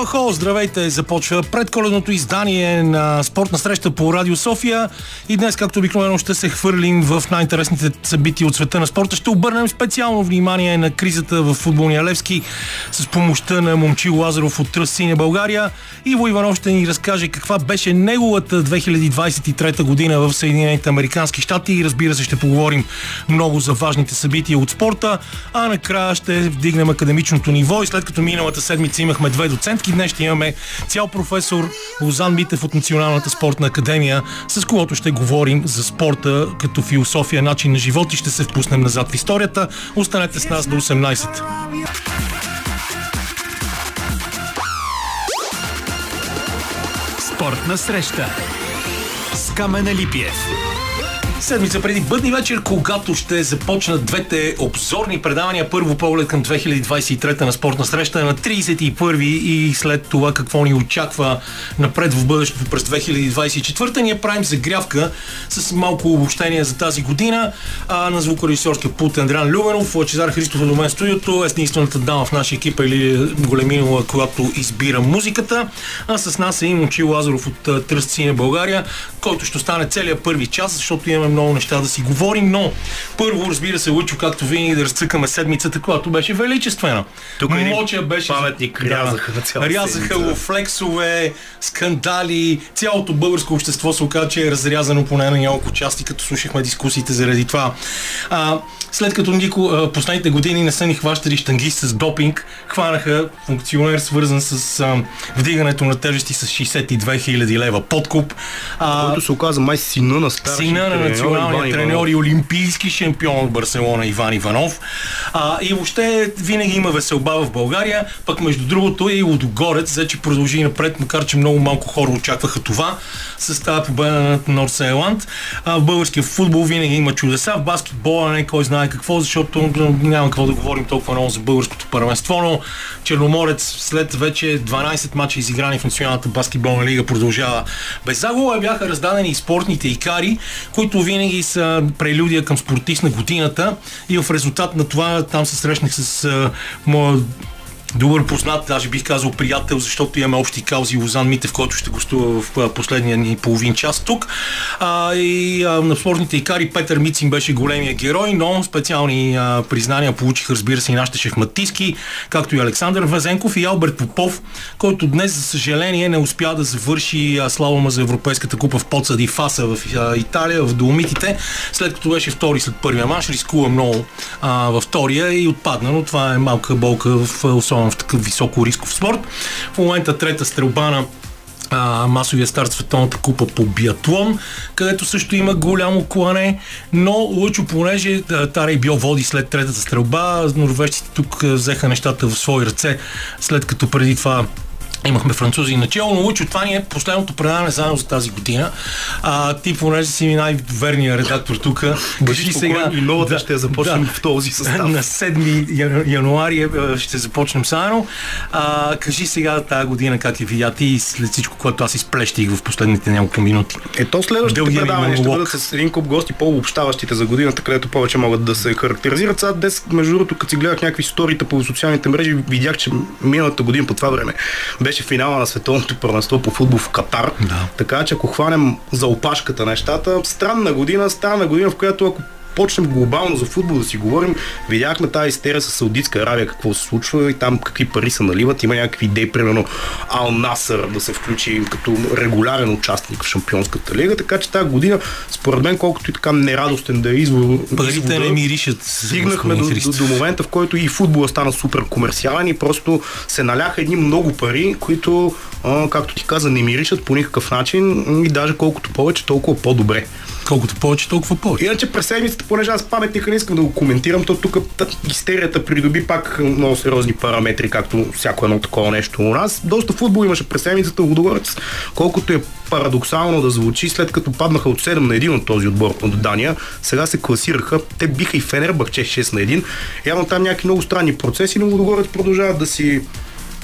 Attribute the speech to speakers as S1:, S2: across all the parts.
S1: Хо-хо-хо, здравейте! Започва предколедното издание на спортна среща по Радио София и днес, както обикновено, ще се хвърлим в най-интересните събития от света на спорта. Ще обърнем специално внимание на кризата в футболния Левски с помощта на Момчил Лазаров от Тръст Синя България и Войванов ще ни разкаже каква беше неговата 2023 година в Съединените Американски щати и разбира се ще поговорим много за важните събития от спорта, а накрая ще вдигнем академичното ниво и след като миналата седмица имахме две доцентки. Днес ще имаме цял професор Лозан Митев от Националната спортна академия, с когото ще говорим за спорта като философия, начин на живот и ще се впуснем назад в историята. Останете с нас до 18.
S2: Спортна среща с Камена Липиев.
S1: Седмица преди бъдни вечер, когато ще започнат двете обзорни предавания. Първо поглед към 2023 на спортна среща на 31 и след това какво ни очаква напред в бъдещето през 2024. Ние правим загрявка с малко обобщение за тази година а, на звукорежисьорския пулт Андриан Любенов, Лачезар Христов до мен студиото, единствената дама в нашия екип или Големинова, която избира музиката. А с нас е и Момчил Лазаров от Тръст Синя България, който ще стане целият първи час, защото имаме много неща да си говорим, но първо, разбира се, Лучо, както винаги, да разцъкаме седмицата, която беше величествена.
S3: Тук
S1: Моча беше...
S3: паметник рязаха на цялата
S1: Рязаха го флексове, скандали, цялото българско общество се оказа, че е разрязано поне на няколко части, като слушахме дискусиите заради това. А, след като Нико а, последните години не са ни хващали штангист с допинг, хванаха функционер свързан с а, вдигането на тежести с 62 000 лева подкуп. А,
S3: Който се оказа май сина на старши
S1: Сина на националния треньор и олимпийски шампион от Барселона Иван Иванов. А, и въобще винаги има веселба в България, пък между другото и Лудогорец, взе, че продължи напред, макар че много малко хора очакваха това, с тази победа на Норс Айланд. А, в българския футбол винаги има чудеса, в баскетбола не кой знае какво, защото няма какво да говорим толкова много за българското първенство, но Черноморец след вече 12 мача изиграни в Националната баскетболна лига продължава без загуба. Бяха раздадени и спортните икари, които винаги са прелюдия към спортист на годината и в резултат на това там се срещнах с моя добър познат, даже бих казал приятел, защото имаме общи каузи Лозан Митев, който ще гостува в последния ни половин час тук. А, и а, на спортните икари Петър Мицин беше големия герой, но специални а, признания получиха, разбира се, и нашите шахматистки, както и Александър Вазенков и Алберт Попов, който днес, за съжаление, не успя да завърши а, слалома за Европейската купа в Поца ди Фаса в а, Италия, в Доломитите, след като беше втори след първия манш, рискува много а, във втория и отпадна, но това е малка болка в, особено в такъв високо рисков спорт. В момента трета стрелба на а, масовия старт Световната купа по биатлон, където също има голямо клане, но Лъчо, понеже Тарей Био води след третата стрелба, норвежците тук взеха нещата в свои ръце, след като преди това Имахме французи начало, но Лучо, това ни е последното предаване заедно за тази година. А, ти, понеже си ми най-верният редактор тук,
S3: Бъди спокоен и новата ще я започнем в този състав.
S1: На 7 яну- януари е, ще започнем заедно. А, кажи сега тази година как я видя ти след всичко, което аз изплещих в последните няколко минути.
S3: Ето следващите
S1: Дългия
S3: предавания ще бъдат с един куп гости, по-обобщаващите за годината, където повече могат да се характеризират. Сега днес, между другото, като си гледах някакви сторита по социалните мрежи, видях, че миналата година по това време беше финала на световното първенство по футбол в Катар.
S1: Да.
S3: Така че ако хванем за опашката нещата, странна година, странна година, в която ако почнем глобално за футбол да си говорим, видяхме тази истерия с Саудитска Аравия, какво се случва и там какви пари се наливат. Има някакви идеи, примерно Ал Насър да се включи като регулярен участник в Шампионската лига, така че тази година, според мен, колкото и така нерадостен да е извор,
S1: Парите не миришат.
S3: Стигнахме до, до, до момента, в който и футбола стана супер комерциален и просто се наляха едни много пари, които, а, както ти каза, не миришат по никакъв начин и даже колкото повече, толкова по-добре.
S1: Колкото повече, толкова повече.
S3: Иначе през седмицата, понеже аз паметника не искам да го коментирам, то тук та- истерията придоби пак много сериозни параметри, както всяко едно такова нещо у нас. Доста футбол имаше през седмицата Лудогорец, колкото е парадоксално да звучи, след като паднаха от 7 на 1 от този отбор от Дания, сега се класираха. Те биха и Фенербахче 6 на 1. Явно там някакви много странни процеси, но Лудогорец продължават да си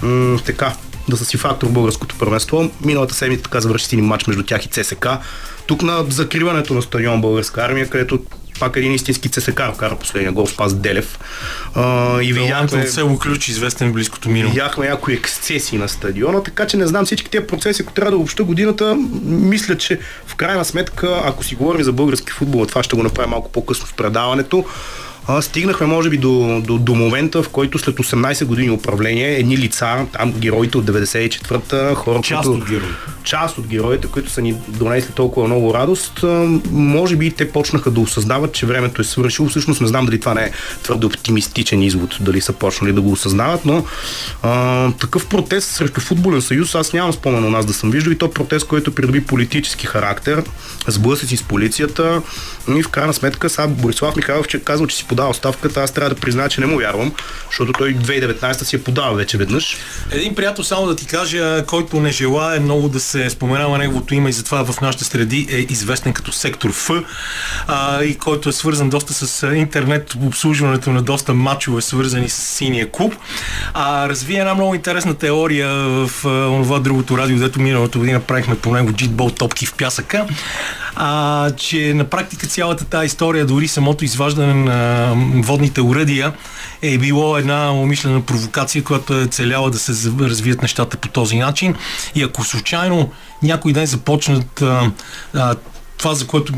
S3: м- така, да са си фактор в българското първенство. Миналата седмица така завърши един матч между тях и ЦСК. Тук на закриването на стадион Българска армия, където пак един истински цесекар вкара последния гол Спас Делев. А, и
S1: Видяхме...
S3: видяхме,
S1: село Ключ, известен в близкото минало.
S3: видяхме някои ексцесии на стадиона, така че не знам всички тези процеси, ако трябва да обща годината, мисля, че в крайна сметка, ако си говорим за български футбол, това ще го направим малко по-късно в предаването, а, стигнахме, може би, до, до, до момента, в който след 18 години управление, едни лица, там героите от 94-та, хора,
S1: Част
S3: които,
S1: от героите.
S3: част от героите, които са ни донесли толкова много радост, а, може би те почнаха да осъзнават, че времето е свършило. Всъщност не знам дали това не е твърде оптимистичен извод, дали са почнали да го осъзнават, но а, такъв протест срещу футболен съюз, аз нямам спомен у нас да съм виждал и то протест, който придоби политически характер, сблъсъци с полицията и в крайна сметка сега Борислав Михайлов че казал, че си подава оставката, аз трябва да призная, че не му вярвам, защото той 2019 си е подава вече веднъж.
S1: Един приятел, само да ти кажа, който не желая много да се споменава неговото име и затова в нашите среди е известен като сектор Ф а, и който е свързан доста с интернет обслужването на доста мачове, свързани с синия клуб. А, разви една много интересна теория в това другото радио, дето миналата година правихме по него джитбол топки в пясъка. А, че на практика цялата тази история, дори самото изваждане на водните уръдия е било една умишлена провокация, която е целяла да се развият нещата по този начин. И ако случайно някой ден започнат а, а, това, за което,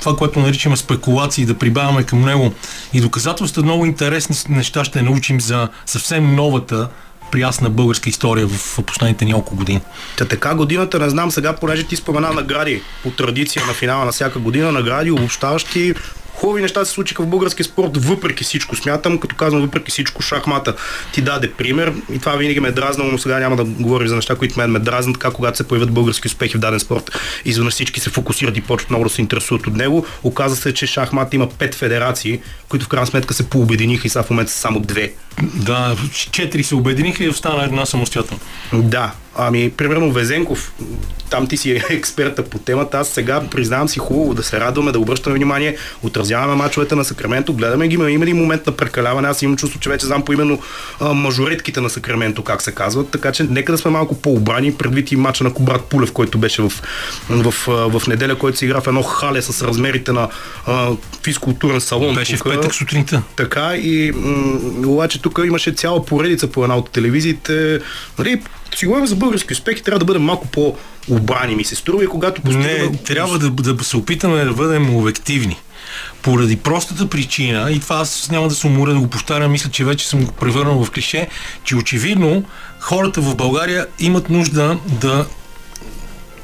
S1: това, което наричаме спекулации, да прибавяме към него и доказателства, много интересни неща ще научим за съвсем новата приясна българска история в последните няколко години.
S3: Та така годината, не знам сега, понеже ти спомена награди по традиция на финала на всяка година, награди, обобщаващи Хубави неща се случиха в български спорт, въпреки всичко. Смятам, като казвам въпреки всичко, шахмата ти даде пример и това винаги ме е дразнало, но сега няма да говорим за неща, които мен ме дразнат, така когато се появят български успехи в даден спорт. Изведнъж всички се фокусират и почват много да се интересуват от него. Оказа се, че шахмата има пет федерации, които в крайна сметка се пообединиха и сега в момента са само две.
S1: Да, четири се обединиха и остана една самостоятелна.
S3: Да, ами, примерно Везенков, там ти си експерта по темата. Аз сега признавам си хубаво да се радваме, да обръщаме внимание, отразяваме мачовете на Сакраменто, гледаме ги, има, има ли момент на прекаляване. Аз имам чувство, че вече знам поименно а, мажоретките на Сакраменто, как се казват, така че нека да сме малко по-обрани, предвид и мача на Кобрат Пулев, който беше в, в, в, в неделя, който се игра в едно хале с размерите на а, физкултурен салон.
S1: Беше
S3: тука.
S1: в петък сутринта.
S3: Така и м- обаче тук имаше цяла поредица по една от телевизиите. Нали, си говорим за български успехи, трябва да бъдем малко по-обрани, ми се струва и когато постигаме...
S1: Не, трябва да, да се опитаме да бъдем обективни. Поради простата причина, и това аз няма да се уморя да го повтарям, мисля, че вече съм го превърнал в клише, че очевидно хората в България имат нужда да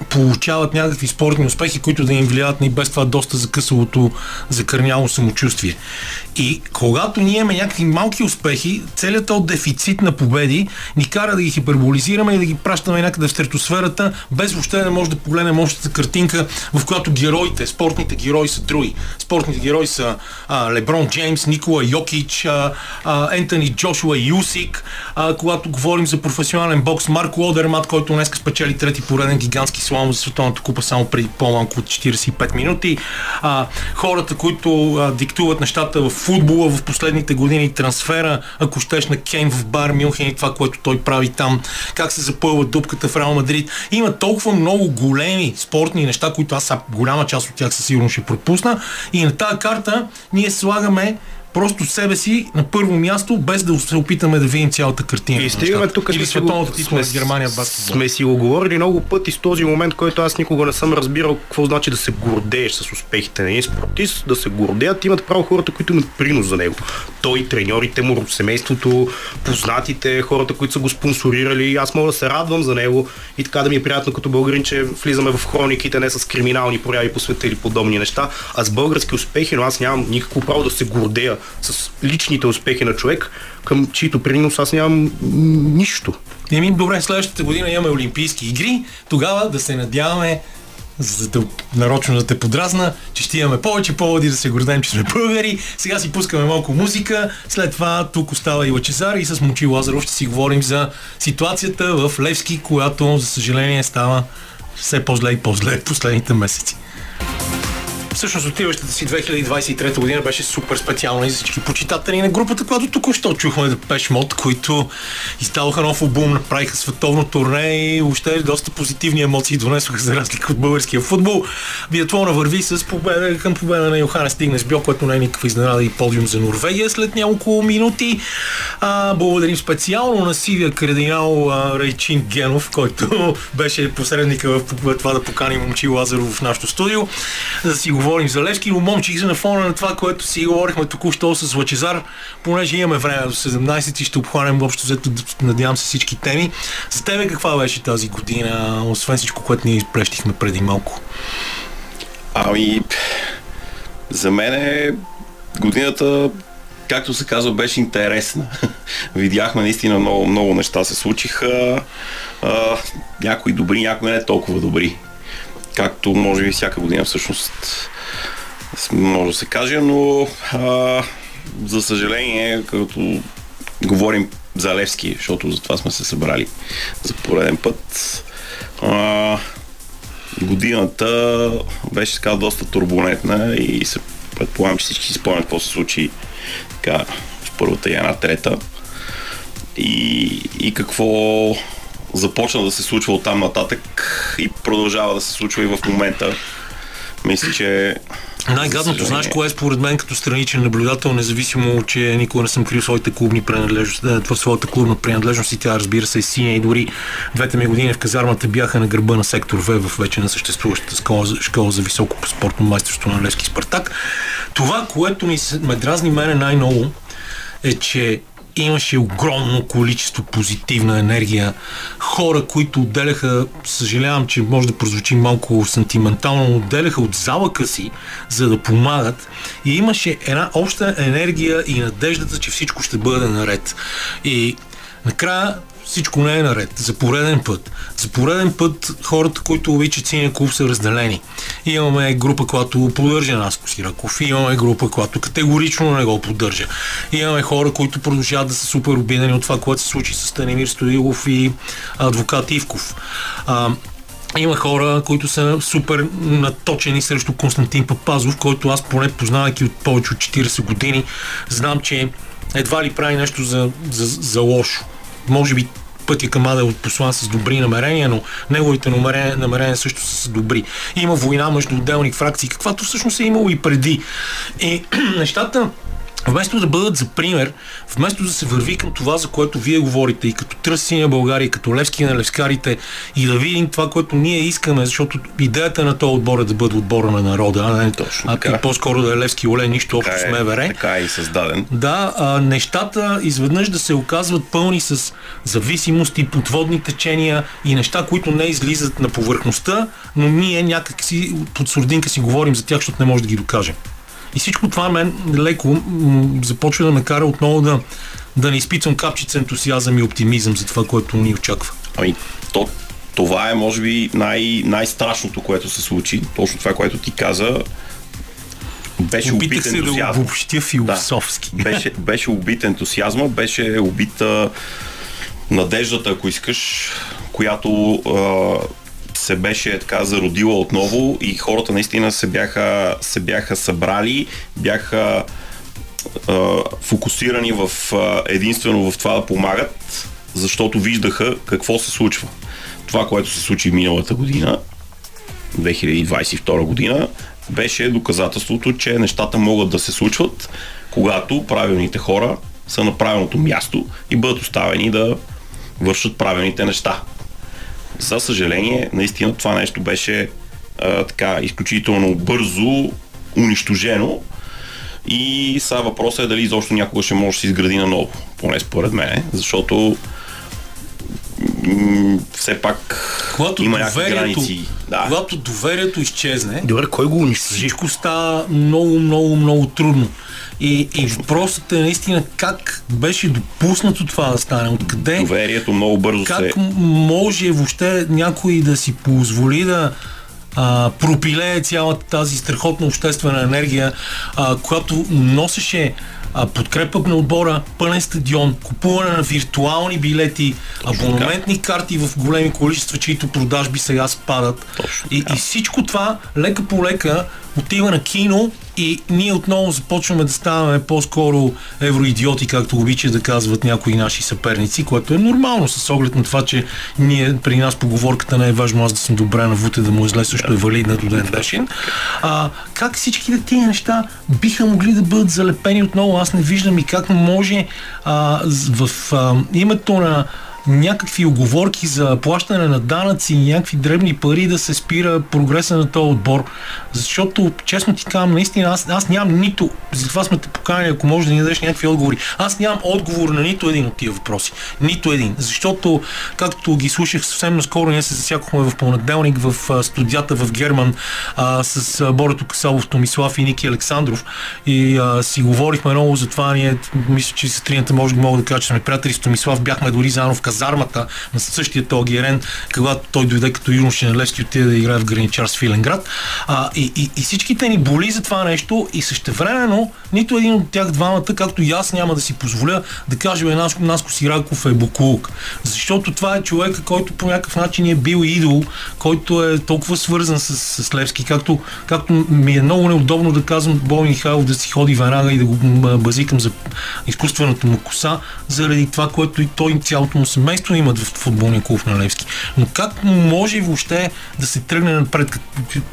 S1: получават някакви спортни успехи, които да им влияят и без това доста закъсалото, закърняло самочувствие. И когато ние имаме някакви малки успехи, целият този дефицит на победи ни кара да ги хиперболизираме и да ги пращаме някъде в стратосферата, без въобще да може да погледнем общата картинка, в която героите, спортните герои са други. Спортните герои са а, Леброн Джеймс, Никола Йокич, а, а, Ентони Джошуа Юсик, а, когато говорим за професионален бокс, Марко Лодермат, който днес спечели трети пореден гигантски слам за Световната купа само преди по-малко от 45 минути. А, хората, които а, диктуват нещата в футбола в последните години, трансфера, ако щеш на Кейн в Бар Мюнхен и това, което той прави там, как се запълва дупката в Реал Мадрид. Има толкова много големи спортни неща, които аз голяма част от тях със сигурност ще пропусна. И на тази карта ние слагаме просто себе си на първо място, без да се опитаме да видим цялата картина.
S3: И стигаме тук.
S1: Или
S3: го-
S1: световната титла с Германия баскетбол.
S3: Сме си го говорили много пъти с този момент, който аз никога не съм разбирал какво значи да се гордееш с успехите на един спортист, да се гордеят, имат право хората, които имат принос за него. Той, треньорите му, семейството, познатите, хората, които са го спонсорирали. Аз мога да се радвам за него и така да ми е приятно като българин, че влизаме в хрониките не с криминални прояви по света или подобни неща, а с български успехи, но аз нямам никакво право да се гордея с личните успехи на човек, към чието принос аз нямам нищо.
S1: Еми, добре, следващата година имаме Олимпийски игри, тогава да се надяваме за да нарочно да те подразна, че ще имаме повече поводи да се гордеем, че сме българи. Сега си пускаме малко музика, след това тук остава и Лачезар и с Момчи Лазаров ще си говорим за ситуацията в Левски, която, за съжаление, става все по-зле и по-зле в последните месеци. Всъщност отиващата си 2023 година беше супер специална и за всички почитатели на групата, която току-що чухме да Пеш Мод, които издаваха нов албум, направиха световно турне и въобще доста позитивни емоции донесоха за разлика от българския футбол. Биатлона върви с победа към победа на Йохана Стигнес Бьо, което не е никаква изненада и подиум за Норвегия след няколко минути. А, благодарим специално на сивия кардинал а, Райчин Генов, който беше посредника в това да поканим момчи Лазаров в нашото студио, да си говорим за Левски, но момчих се на фона на това, което си говорихме току-що с Лачезар, понеже имаме време до 17 и ще обхванем общо взето, надявам се всички теми. За тебе каква беше тази година, освен всичко, което ние изплещихме преди малко?
S4: Ами, за мен е годината както се казва, беше интересна. Видяхме наистина много, много неща се случиха. А, някои добри, някои не толкова добри. Както може би всяка година всъщност може да се каже, но а, за съжаление, като говорим за Левски, защото за това сме се събрали за пореден път, а, годината беше така доста турбулентна и се предполагам, че всички си спомнят какво се случи така, в първата и една трета. И, и какво започна да се случва от там нататък и продължава да се случва и в момента. Мисля, че
S1: най-гадното, знаеш кое е според мен като страничен наблюдател, независимо, че никога не съм крил своите клубни принадлежности, в своята клубна принадлежност и тя разбира се е синя и дори двете ми години в казармата бяха на гърба на сектор В в вече на съществуващата школа, школа за високо спортно майсторство на Левски Спартак. Това, което ми ме дразни мене най-ново, е, че имаше огромно количество позитивна енергия. Хора, които отделяха, съжалявам, че може да прозвучи малко сантиментално, отделяха от залъка си, за да помагат. И имаше една обща енергия и надеждата, че всичко ще бъде наред. И накрая всичко не е наред. За пореден път. За пореден път хората, които обичат синия клуб са разделени. Имаме група, която поддържа Наско Сираков. Имаме група, която категорично не го поддържа. Имаме хора, които продължават да са супер обидени от това, което се случи с Станимир Стодилов и адвокат Ивков. А, има хора, които са супер наточени срещу Константин Папазов, който аз поне познавайки от повече от 40 години, знам, че едва ли прави нещо за, за, за лошо може би пътя към Ада е послан с добри намерения, но неговите намерения, намерения също са добри. Има война между отделни фракции, каквато всъщност е имало и преди. И нещата Вместо да бъдат за пример, вместо да се върви към това, за което вие говорите, и като Тръсти на България, и като Левски на Левскарите, и да видим това, което ние искаме, защото идеята на този отбор е да бъде отбора на народа, а не Точно, а, и по-скоро да е Левски Оле, нищо общо
S4: е,
S1: с МВР.
S4: Така е и създаден.
S1: Да, а, нещата изведнъж да се оказват пълни с зависимости, подводни течения и неща, които не излизат на повърхността, но ние някак си под сурдинка си говорим за тях, защото не може да ги докажем. И всичко това мен леко започва да ме кара отново да, да не изпитвам капчица ентусиазъм и оптимизъм за това, което ни очаква.
S4: Ами, то, това е, може би, най- най-страшното, което се случи. Точно това, което ти каза. Беше
S1: Опитах
S4: убит
S1: се
S4: ентусиазма.
S1: да обобщя философски.
S4: Да. Беше, беше убит ентусиазма, беше убита надеждата, ако искаш, която се беше така зародила отново и хората наистина се бяха, се бяха събрали, бяха а, фокусирани в, а, единствено в това да помагат, защото виждаха какво се случва. Това, което се случи миналата година, 2022 година, беше доказателството, че нещата могат да се случват, когато правилните хора са на правилното място и бъдат оставени да вършат правилните неща. За съжаление, наистина това нещо беше а, така изключително бързо унищожено и сега въпросът е дали изобщо някога ще може да се изгради наново, поне според мен, защото м- все пак
S1: Когато
S4: има някакви граници. Да.
S1: когато доверието изчезне,
S3: Добре, кой го унищожи?
S1: всичко става много, много, много трудно. И, и въпросът е наистина как беше допуснато това да стане, откъде,
S4: Доверието много бързо
S1: как
S4: се...
S1: може въобще някой да си позволи да а, пропилее цялата тази страхотна обществена енергия, а, която носеше а, подкрепа на отбора, пълен стадион, купуване на виртуални билети, абонаментни карти в големи количества, чието продажби сега спадат.
S4: Точно
S1: И, и всичко това лека по лека отива на кино и ние отново започваме да ставаме по-скоро евроидиоти, както обичат да казват някои наши съперници, което е нормално с оглед на това, че ние при нас поговорката не е важно аз да съм добре навуте, да му е зле, също е валидна до ден днешен. А, как всички тези неща биха могли да бъдат залепени отново? Аз не виждам и как може а, в а, името на някакви оговорки за плащане на данъци и някакви дребни пари да се спира прогреса на този отбор. Защото, честно ти казвам, наистина, аз, аз нямам нито, затова сме те поканили, ако може да ни дадеш някакви отговори. Аз нямам отговор на нито един от тия въпроси. Нито един. Защото, както ги слушах съвсем наскоро, ние се засякохме в понеделник в студията в Герман а, с а, Борето Касалов, Томислав и Ники Александров и а, си говорихме много за това. Ние, мисля, че с трината може мога да кажа, че сме приятели с Томислав. Бяхме дори заедно в казармата на същия този Герен, когато той дойде като юноша на Левски отиде да играе в граничар с Филенград. А, и, и, и, всичките ни боли за това нещо и същевременно нито един от тях двамата, както и аз, няма да си позволя да кажа, бе, Наско, Наско Сираков е буклук. Защото това е човека, който по някакъв начин е бил идол, който е толкова свързан с, с Левски, както, както ми е много неудобно да казвам Бой Михайлов да си ходи веднага и да го базикам за изкуствената му коса, заради това, което и той цялото му семейство имат в футболния клуб на Левски. Но как може въобще да се тръгне напред?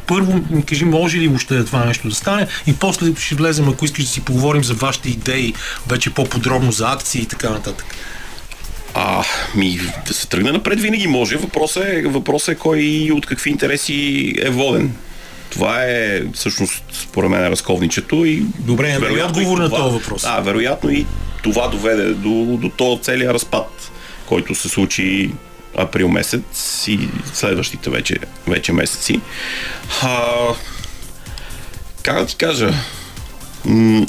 S1: Първо ми кажи, може ли въобще това нещо да стане и после ще влезем, ако искаш да си поговорим за вашите идеи, вече по-подробно за акции и така нататък.
S4: А, ми, да се тръгне напред винаги може. Въпросът е, въпросът е кой и от какви интереси е воден. Това е всъщност според мен разковничето и
S1: Добре, ами
S4: вероятно
S1: отговор
S4: и
S1: на
S4: това-
S1: този въпрос.
S4: Да, вероятно и това доведе до, до този целият разпад, който се случи април месец и следващите вече, вече месеци. А, как да ти кажа? М-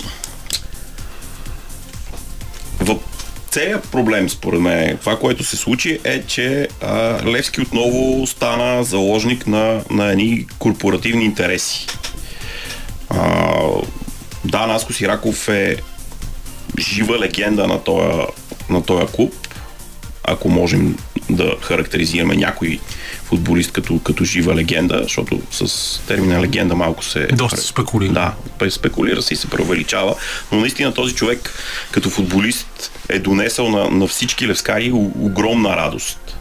S4: целият проблем, според мен, това, което се случи е, че а, Левски отново стана заложник на, на едни корпоративни интереси. А, да, Наско Сираков е жива легенда на този, на този клуб, ако можем да характеризираме някой футболист като, като жива легенда, защото с термина легенда малко се...
S1: Доста спекулира.
S4: Да, пе- спекулира се и се преувеличава, но наистина този човек като футболист е донесъл на, на всички левскари огромна радост.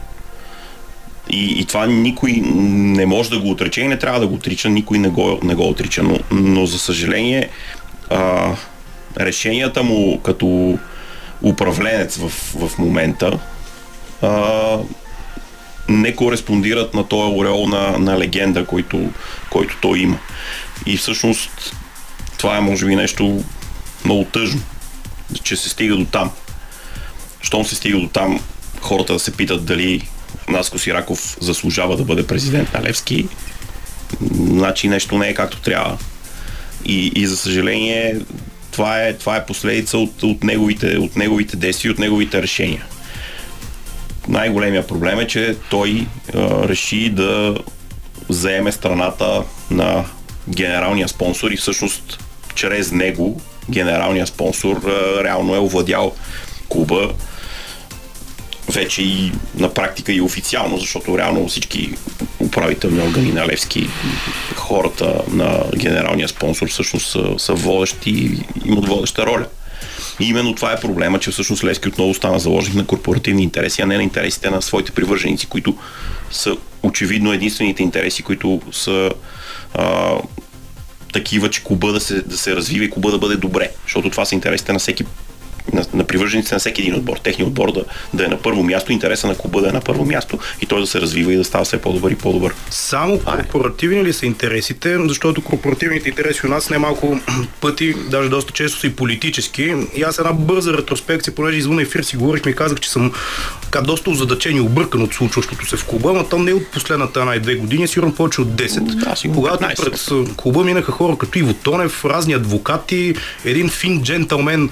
S4: И, и това никой не може да го отрече и не трябва да го отрича, никой не го, не го отрича. Но, но за съжаление, а, решенията му като управленец в, в момента а, не кореспондират на този ореол на, на легенда, който, който той има. И всъщност това е може би нещо много тъжно, че се стига до там. Щом се стига до там, хората да се питат дали Наско Сираков заслужава да бъде президент на Левски, значи нещо не е както трябва. И, и за съжаление, това е, това е последица от, от, неговите, от неговите действия, от неговите решения. Най-големия проблем е, че той а, реши да заеме страната на генералния спонсор и всъщност чрез него генералния спонсор а, реално е овладял клуба вече и на практика и официално, защото реално всички управителни органи на Левски, хората на генералния спонсор всъщност са, са водещи и имат водеща роля. И именно това е проблема, че всъщност Левски отново стана заложник на корпоративни интереси, а не на интересите на своите привърженици, които са очевидно единствените интереси, които са а, такива, че клуба да се, да се развива и клуба да бъде добре. Защото това са интересите на всеки на, на привържениците на всеки един отбор. Техният отбор да, да е на първо място, интереса на клуба да е на първо място и той да се развива и да става все по-добър и по-добър.
S3: Само корпоративни ли са интересите, защото корпоративните интереси у нас немалко пъти, даже доста често са и политически. И аз една бърза ретроспекция, понеже извън ефир си говорихме и казах, че съм така доста озадачен и объркан от случващото се в клуба, но там не е от последната една и две години, сигурно повече от 10.
S4: Да, сигурно
S3: когато
S4: 15.
S3: пред клуба минаха хора като Иво Тонев, разни адвокати, един фин джентълмен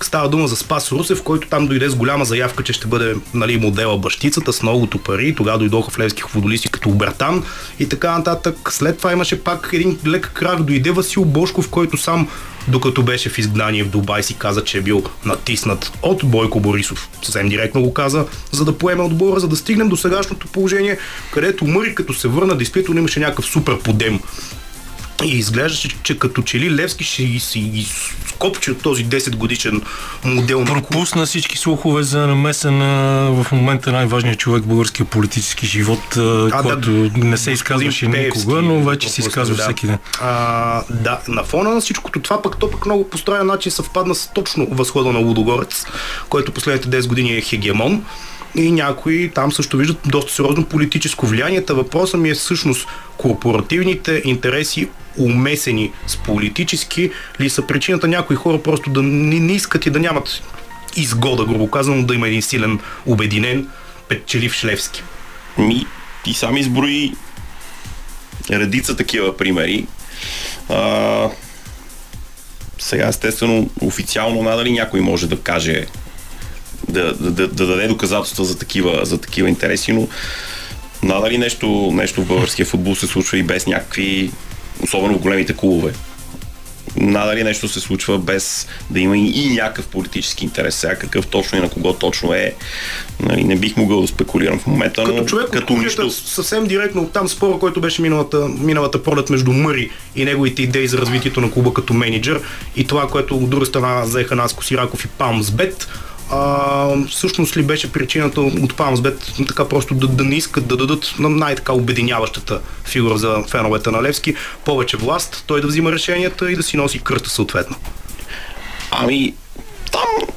S3: Става дума за Спас Русев, който там дойде с голяма заявка, че ще бъде нали, модела бащицата с многото пари. Тогава дойдоха в левски футболисти като Обертан и така нататък. След това имаше пак един лек крак. Дойде Васил Бошков, който сам докато беше в изгнание в Дубай си каза, че е бил натиснат от Бойко Борисов. Съвсем директно го каза, за да поеме отбора, за да стигнем до сегашното положение, където Мъри като се върна, действително имаше някакъв супер подем и изглеждаше, че като че ли Левски ще си скопчи от този 10 годишен модел.
S1: Пропусна всички слухове за намеса на в момента най-важният човек в българския политически живот, а, който да, не се изказваше никога, но вече се изказва да. всеки ден.
S3: А, да, на фона на всичкото това пък то пък много построен начин съвпадна с точно възхода на Лудогорец, който последните 10 години е хегемон и някои там също виждат доста сериозно политическо влияние. Та въпросът ми е всъщност корпоративните интереси умесени с политически ли са причината някои хора просто да не, не искат и да нямат изгода, грубо казано, да има един силен, обединен, печелив Шлевски?
S4: Ми, ти сам изброи редица такива примери. А, сега, естествено, официално надали някой може да каже да, да, да, да даде доказателства за такива, за такива интереси, но надали нещо, нещо в българския футбол се случва и без някакви, особено в големите клубове. Надали нещо се случва без да има и, някакъв политически интерес. Сега какъв точно и на кого точно е, нали, не бих могъл да спекулирам в момента,
S3: като но човек като нищо... съвсем директно от там спора, който беше миналата, миналата пролет между Мъри и неговите идеи за развитието на клуба като менеджер и това, което от друга страна заеха Наско Сираков и Памсбет, а, всъщност ли беше причината от Памсбет така просто да, да не искат да дадат на най-така обединяващата фигура за феновете на Левски повече власт, той да взима решенията и да си носи кръста съответно?
S4: Ами, там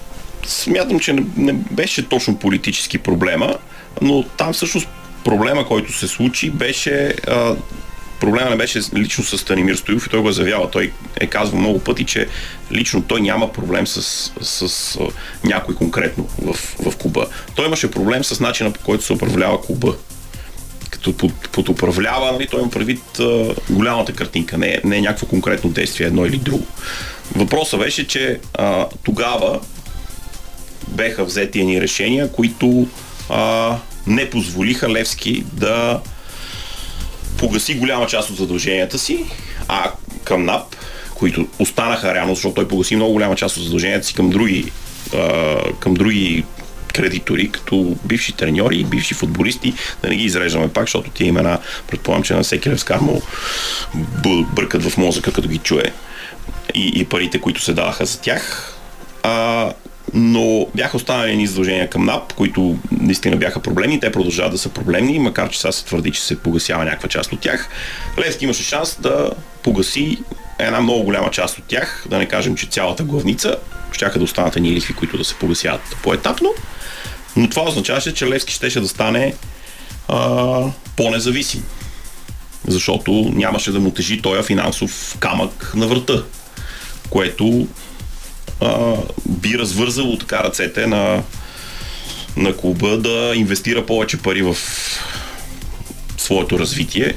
S4: смятам, че не, не беше точно политически проблема, но там всъщност проблема, който се случи, беше а, проблема не беше лично с Станимир Стоилов и той го е заявява. Той е казвал много пъти, че лично той няма проблем с, с, с някой конкретно в, в клуба. Той имаше проблем с начина по който се управлява клуба като под, под управлява, нали, той има предвид а, голямата картинка, не, не е някакво конкретно действие, едно или друго. Въпросът беше, че а, тогава беха взети едни решения, които а, не позволиха Левски да погаси голяма част от задълженията си, а към НАП, които останаха реално, защото той погаси много голяма част от задълженията си към други, а, към други кредитори, като бивши треньори, бивши футболисти, да не ги изреждаме пак, защото тия имена, предполагам, че на всеки левскар му бъркат в мозъка, като ги чуе и, и парите, които се даваха за тях. А, но бяха останали ни задължения към НАП, които наистина бяха проблемни. Те продължават да са проблемни, макар че сега се твърди, че се погасява някаква част от тях. Левски имаше шанс да погаси една много голяма част от тях, да не кажем, че цялата главница, щяха да останат ни лихви, които да се погасяват по-етапно. Но това означаваше, че Левски щеше да стане а, по-независим. Защото нямаше да му тежи този финансов камък на врата, което би развързало така ръцете на, на клуба да инвестира повече пари в своето развитие,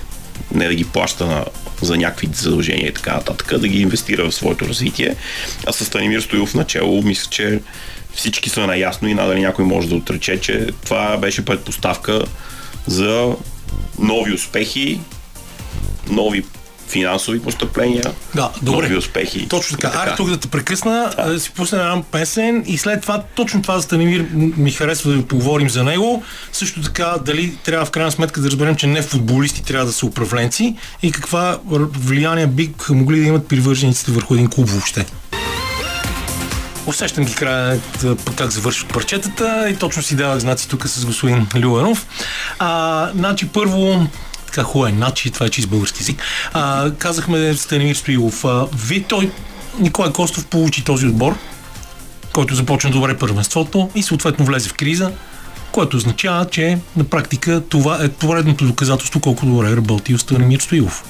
S4: не да ги плаща на, за някакви задължения и така нататък, да ги инвестира в своето развитие. А с Станимир Стоилов начало, мисля, че всички са наясно и надали някой може да отрече, че това беше предпоставка за нови успехи, нови финансови постъпления,
S1: да, добре.
S4: нови успехи.
S1: Точно така. така. Ар, тук да те прекъсна, да. да си пусна една песен и след това точно това за Станимир ми харесва да ви поговорим за него. Също така, дали трябва в крайна сметка да разберем, че не футболисти трябва да са управленци и каква влияние би могли да имат привържениците върху един клуб въобще. Усещам ги края как завършват парчетата и точно си давах знаци тук с господин Люанов. А, значи първо така хубав начин, това е чист български език. А, казахме Станимир Стоилов. А, ви, той, Николай Костов получи този отбор, който започна добре първенството и съответно влезе в криза, което означава, че на практика това е поредното доказателство колко добре е работил Станимир Стоилов.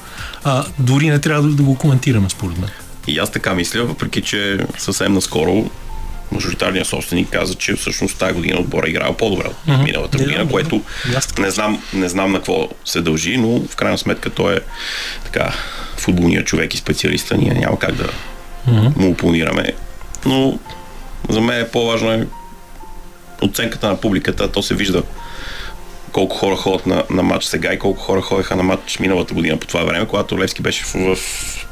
S1: А, дори не трябва да го коментираме, според мен.
S4: И аз така мисля, въпреки че съвсем наскоро мажоритарният собственик каза, че всъщност тази година отбора е играл по-добре от mm-hmm. миналата година, yeah, което yeah. не знам, не знам на какво се дължи, но в крайна сметка той е така футболният човек и специалиста. Ние няма как да mm-hmm. му опонираме. Но За мен е по-важно е оценката на публиката, то се вижда колко хора ходят на, на матч сега и колко хора ходеха на матч миналата година по това време, когато Левски беше в, в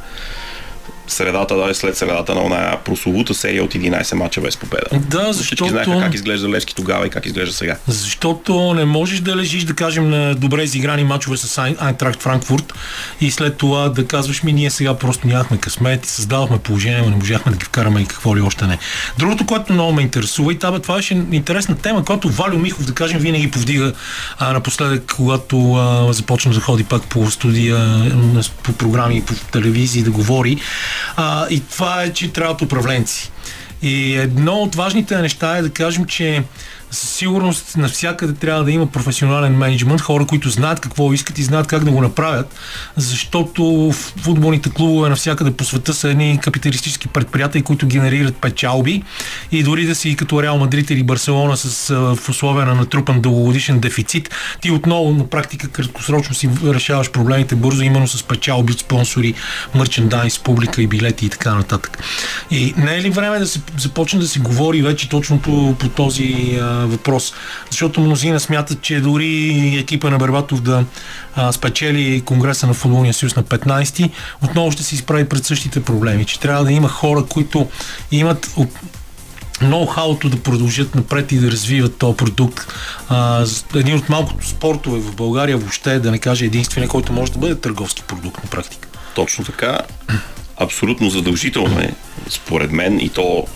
S4: средата, да, след средата на една прословута серия от 11 мача без победа.
S1: Да,
S4: Всички
S1: защото...
S4: знаеха как изглежда Левски тогава и как изглежда сега.
S1: Защото не можеш да лежиш, да кажем, на добре изиграни мачове с Айн- Айнтракт Франкфурт и след това да казваш ми, ние сега просто нямахме късмет и създавахме положение, но не можахме да ги вкараме и какво ли още не. Другото, което много ме интересува и това, това беше интересна тема, която Валю Михов, да кажем, винаги повдига а, напоследък, когато а, започна да ходи пак по студия, по програми, по телевизии да говори. А, и това е, че трябват управленци. И едно от важните неща е да кажем, че със сигурност навсякъде трябва да има професионален менеджмент, хора, които знаят какво искат и знаят как да го направят, защото футболните клубове навсякъде по света са едни капиталистически предприятия, които генерират печалби и дори да си като Реал Мадрид или Барселона с, в условия на натрупан дългогодишен дефицит, ти отново на практика краткосрочно си решаваш проблемите бързо, именно с печалби спонсори, мерчендайз, публика и билети и така нататък. И не е ли време да се започне да се говори вече точно по, по този а, въпрос? Защото мнозина смятат, че дори екипа на Бербатов да а, спечели Конгреса на Футболния съюз на 15-ти, отново ще се изправи пред същите проблеми, че трябва да има хора, които имат ноу-хауто да продължат напред и да развиват този продукт. А, един от малкото спортове в България въобще, да не кажа единствения, който може да бъде търговски продукт на практика.
S4: Точно така. Абсолютно задължително е, според мен, и то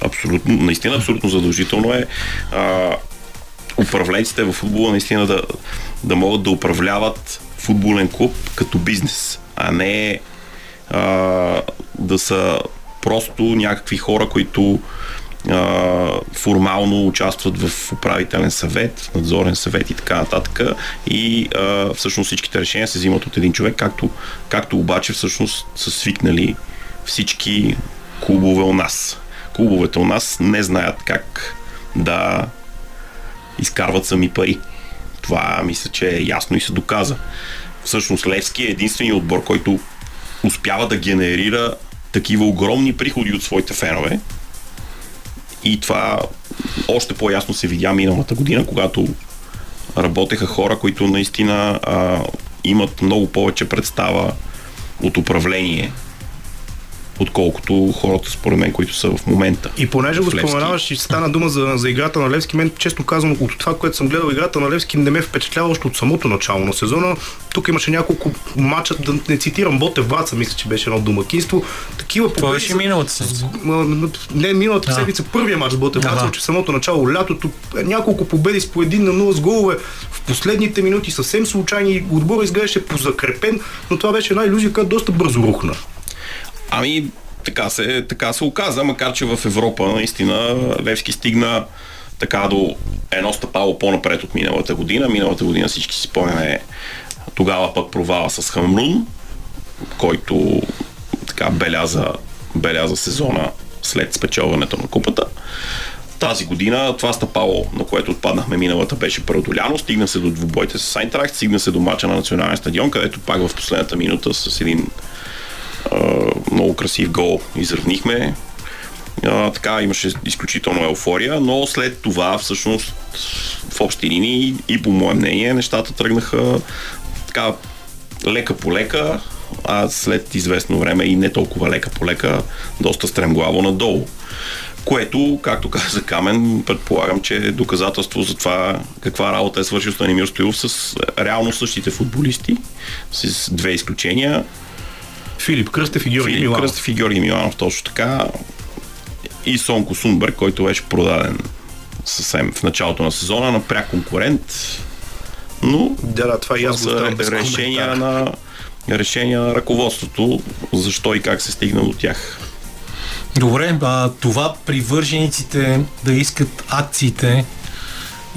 S4: абсолютно, наистина абсолютно задължително е а, управленците в футбола наистина да, да могат да управляват футболен клуб като бизнес, а не а, да са просто някакви хора, които а, формално участват в управителен съвет, надзорен съвет и така нататък. И а, всъщност всичките решения се взимат от един човек, както, както обаче всъщност са свикнали всички клубове у нас. Клубовете у нас не знаят как да изкарват сами пари. Това мисля, че е ясно и се доказа. Всъщност Левски е единственият отбор, който успява да генерира такива огромни приходи от своите фенове. И това още по-ясно се видя миналата година, когато работеха хора, които наистина а, имат много повече представа от управление, отколкото хората, според мен, които са в момента.
S3: И понеже го споменаваш и стана дума за, за играта на Левски, мен често казвам, от това, което съм гледал, играта на Левски не ме впечатлява още от самото начало на сезона. Тук имаше няколко мача, да не цитирам, Ботев Враца, мисля, че беше едно домакинство. Такива
S1: Това
S3: победи
S1: беше
S3: са-
S1: миналата седмица.
S3: Не, миналата
S1: Да.
S3: седмица, първия мач с Враца,
S1: да.
S3: че в самото начало, лятото, е, няколко победи с по един на 0 с голове в последните минути, съвсем случайни. Отбора изглеждаше позакрепен, но това беше една иллюзия, която доста бързо рухна.
S4: Ами, така се, така се оказа, макар че в Европа наистина Левски стигна така до едно стъпало по-напред от миналата година. Миналата година всички си спомняме тогава пък провала с Хамрун, който така беляза, беляза сезона след спечелването на купата. Тази година това стъпало, на което отпаднахме миналата, беше преодоляно. Стигна се до двубойте с Айнтрахт, стигна се до мача на национален стадион, където пак в последната минута с един много красив гол изравнихме. А, така имаше изключително еуфория, но след това всъщност в общи линии и по мое мнение нещата тръгнаха така лека по лека, а след известно време и не толкова лека по лека, доста стремглаво надолу. Което, както каза Камен, предполагам, че е доказателство за това каква работа е свършил Станимир Стоилов с реално същите футболисти, с две изключения.
S3: Филип Кръстев и Георги
S4: Филип
S3: Миланов.
S4: Кръстев и Георги Миланов точно така. И Сонко Сунберг, който беше продаден съвсем в началото на сезона на пряк конкурент. Но
S3: Да, да, това и аз го
S4: решения на, решения на ръководството, защо и как се стигна до тях.
S1: Добре, а, това привържениците да искат акциите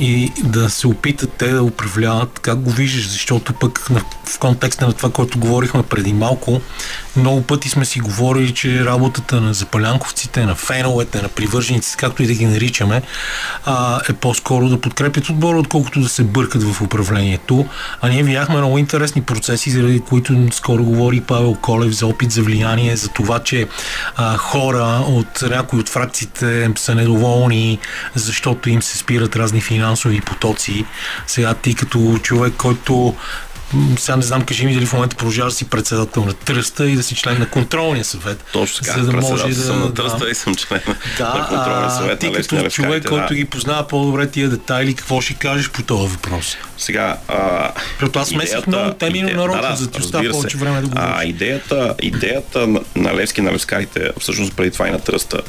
S1: и да се опитат те да управляват, как го виждаш, защото пък в контекста на това, което говорихме преди малко, Много пъти сме си говорили, че работата на запалянковците, на феновете, на привържениците, както и да ги наричаме, а, е по-скоро да подкрепят отбора, отколкото да се бъркат в управлението. А ние видяхме много интересни процеси, заради които скоро говори Павел Колев за опит за влияние, за това, че а, хора от някои от фракциите са недоволни, защото им се спират разни финансови потоци. Сега ти като човек, който сега не знам, кажи ми дали в момента продължава да си председател на тръста и да си член на контролния съвет.
S4: Точно така,
S1: за да може да,
S4: съм на
S1: да,
S4: тръста и съм член
S1: да,
S4: на контролен
S1: а,
S4: съвет
S1: ти
S4: на Левски
S1: като
S4: на
S1: човек,
S4: Левскарите,
S1: който
S4: да.
S1: ги познава по-добре тия детайли, какво ще кажеш по този въпрос?
S4: Сега, а,
S1: Защото аз смесих много теми,
S4: иде-
S1: нарочно,
S4: да, да,
S1: за да остава повече време да
S4: А,
S1: говориш.
S4: идеята, идеята на, на Левски на Левскарите, всъщност преди това и на Тръста,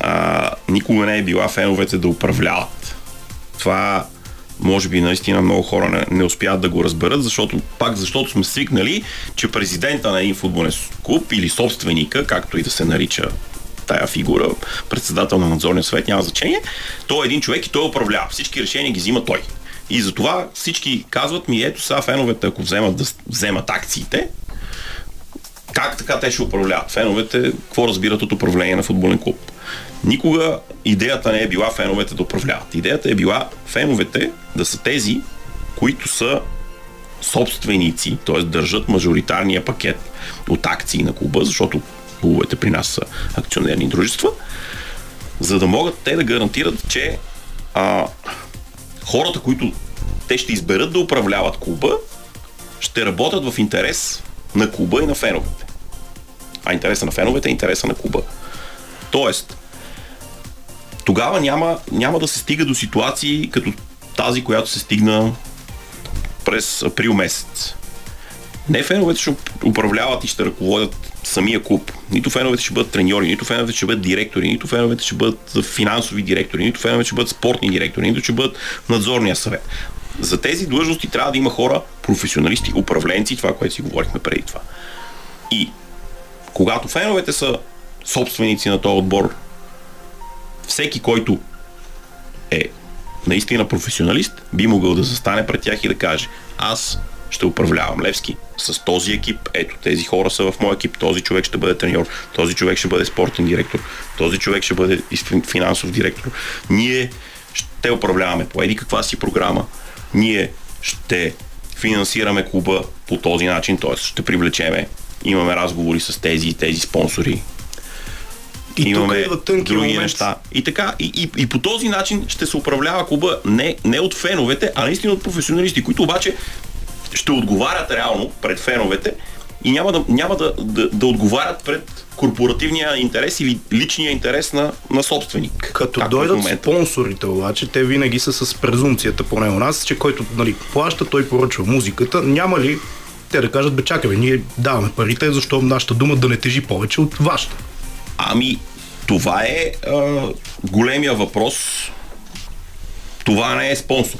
S4: а, никога не е била феновете да управляват. Това може би наистина много хора не, не успяват да го разберат, защото пак защото сме свикнали, че президента на един футболен клуб или собственика, както и да се нарича тая фигура, председател на надзорния съвет, няма значение, той е един човек и той управлява. Всички решения ги взима той. И затова всички казват ми, ето сега феновете, ако вземат да вземат акциите, как така те ще управляват? Феновете, какво разбират от управление на футболен клуб? Никога идеята не е била феновете да управляват. Идеята е била феновете да са тези, които са собственици, т.е. държат мажоритарния пакет от акции на клуба, защото клубовете при нас са акционерни дружества, за да могат те да гарантират, че а, хората, които те ще изберат да управляват клуба, ще работят в интерес на клуба и на феновете. А интереса на феновете е интереса на клуба. Тоест, тогава няма, няма да се стига до ситуации като тази, която се стигна през април месец. Не феновете ще управляват и ще ръководят самия клуб. Нито феновете ще бъдат треньори, нито феновете ще бъдат директори, нито феновете ще бъдат финансови директори, нито феновете ще бъдат спортни директори, нито ще бъдат надзорния съвет. За тези длъжности трябва да има хора, професионалисти, управленци, това, което си говорихме преди това. И когато феновете са собственици на този отбор, всеки, който е наистина професионалист, би могъл да застане пред тях и да каже аз ще управлявам Левски с този екип, ето тези хора са в моя екип, този човек ще бъде треньор, този човек ще бъде спортен директор, този човек ще бъде финансов директор. Ние ще управляваме по еди каква си програма, ние ще финансираме клуба по този начин, т.е. ще привлечеме, имаме разговори с тези и тези спонсори,
S3: И тук
S4: имаме
S3: идва тънки
S4: други
S3: момент.
S4: неща. И така, и, и, и по този начин ще се управлява клуба не, не от феновете, а наистина от професионалисти, които обаче ще отговарят реално пред феновете и няма да, няма да, да, да отговарят пред корпоративния интерес или личния интерес на, на собственик.
S3: Като дойдат спонсорите обаче, те винаги са с презумцията поне у нас, че който нали, плаща, той поръчва музиката. Няма ли те да кажат, бе чакай, бе, ние даваме парите, защо нашата дума да не тежи повече от вашата?
S4: Ами, това е а, големия въпрос. Това не е спонсор.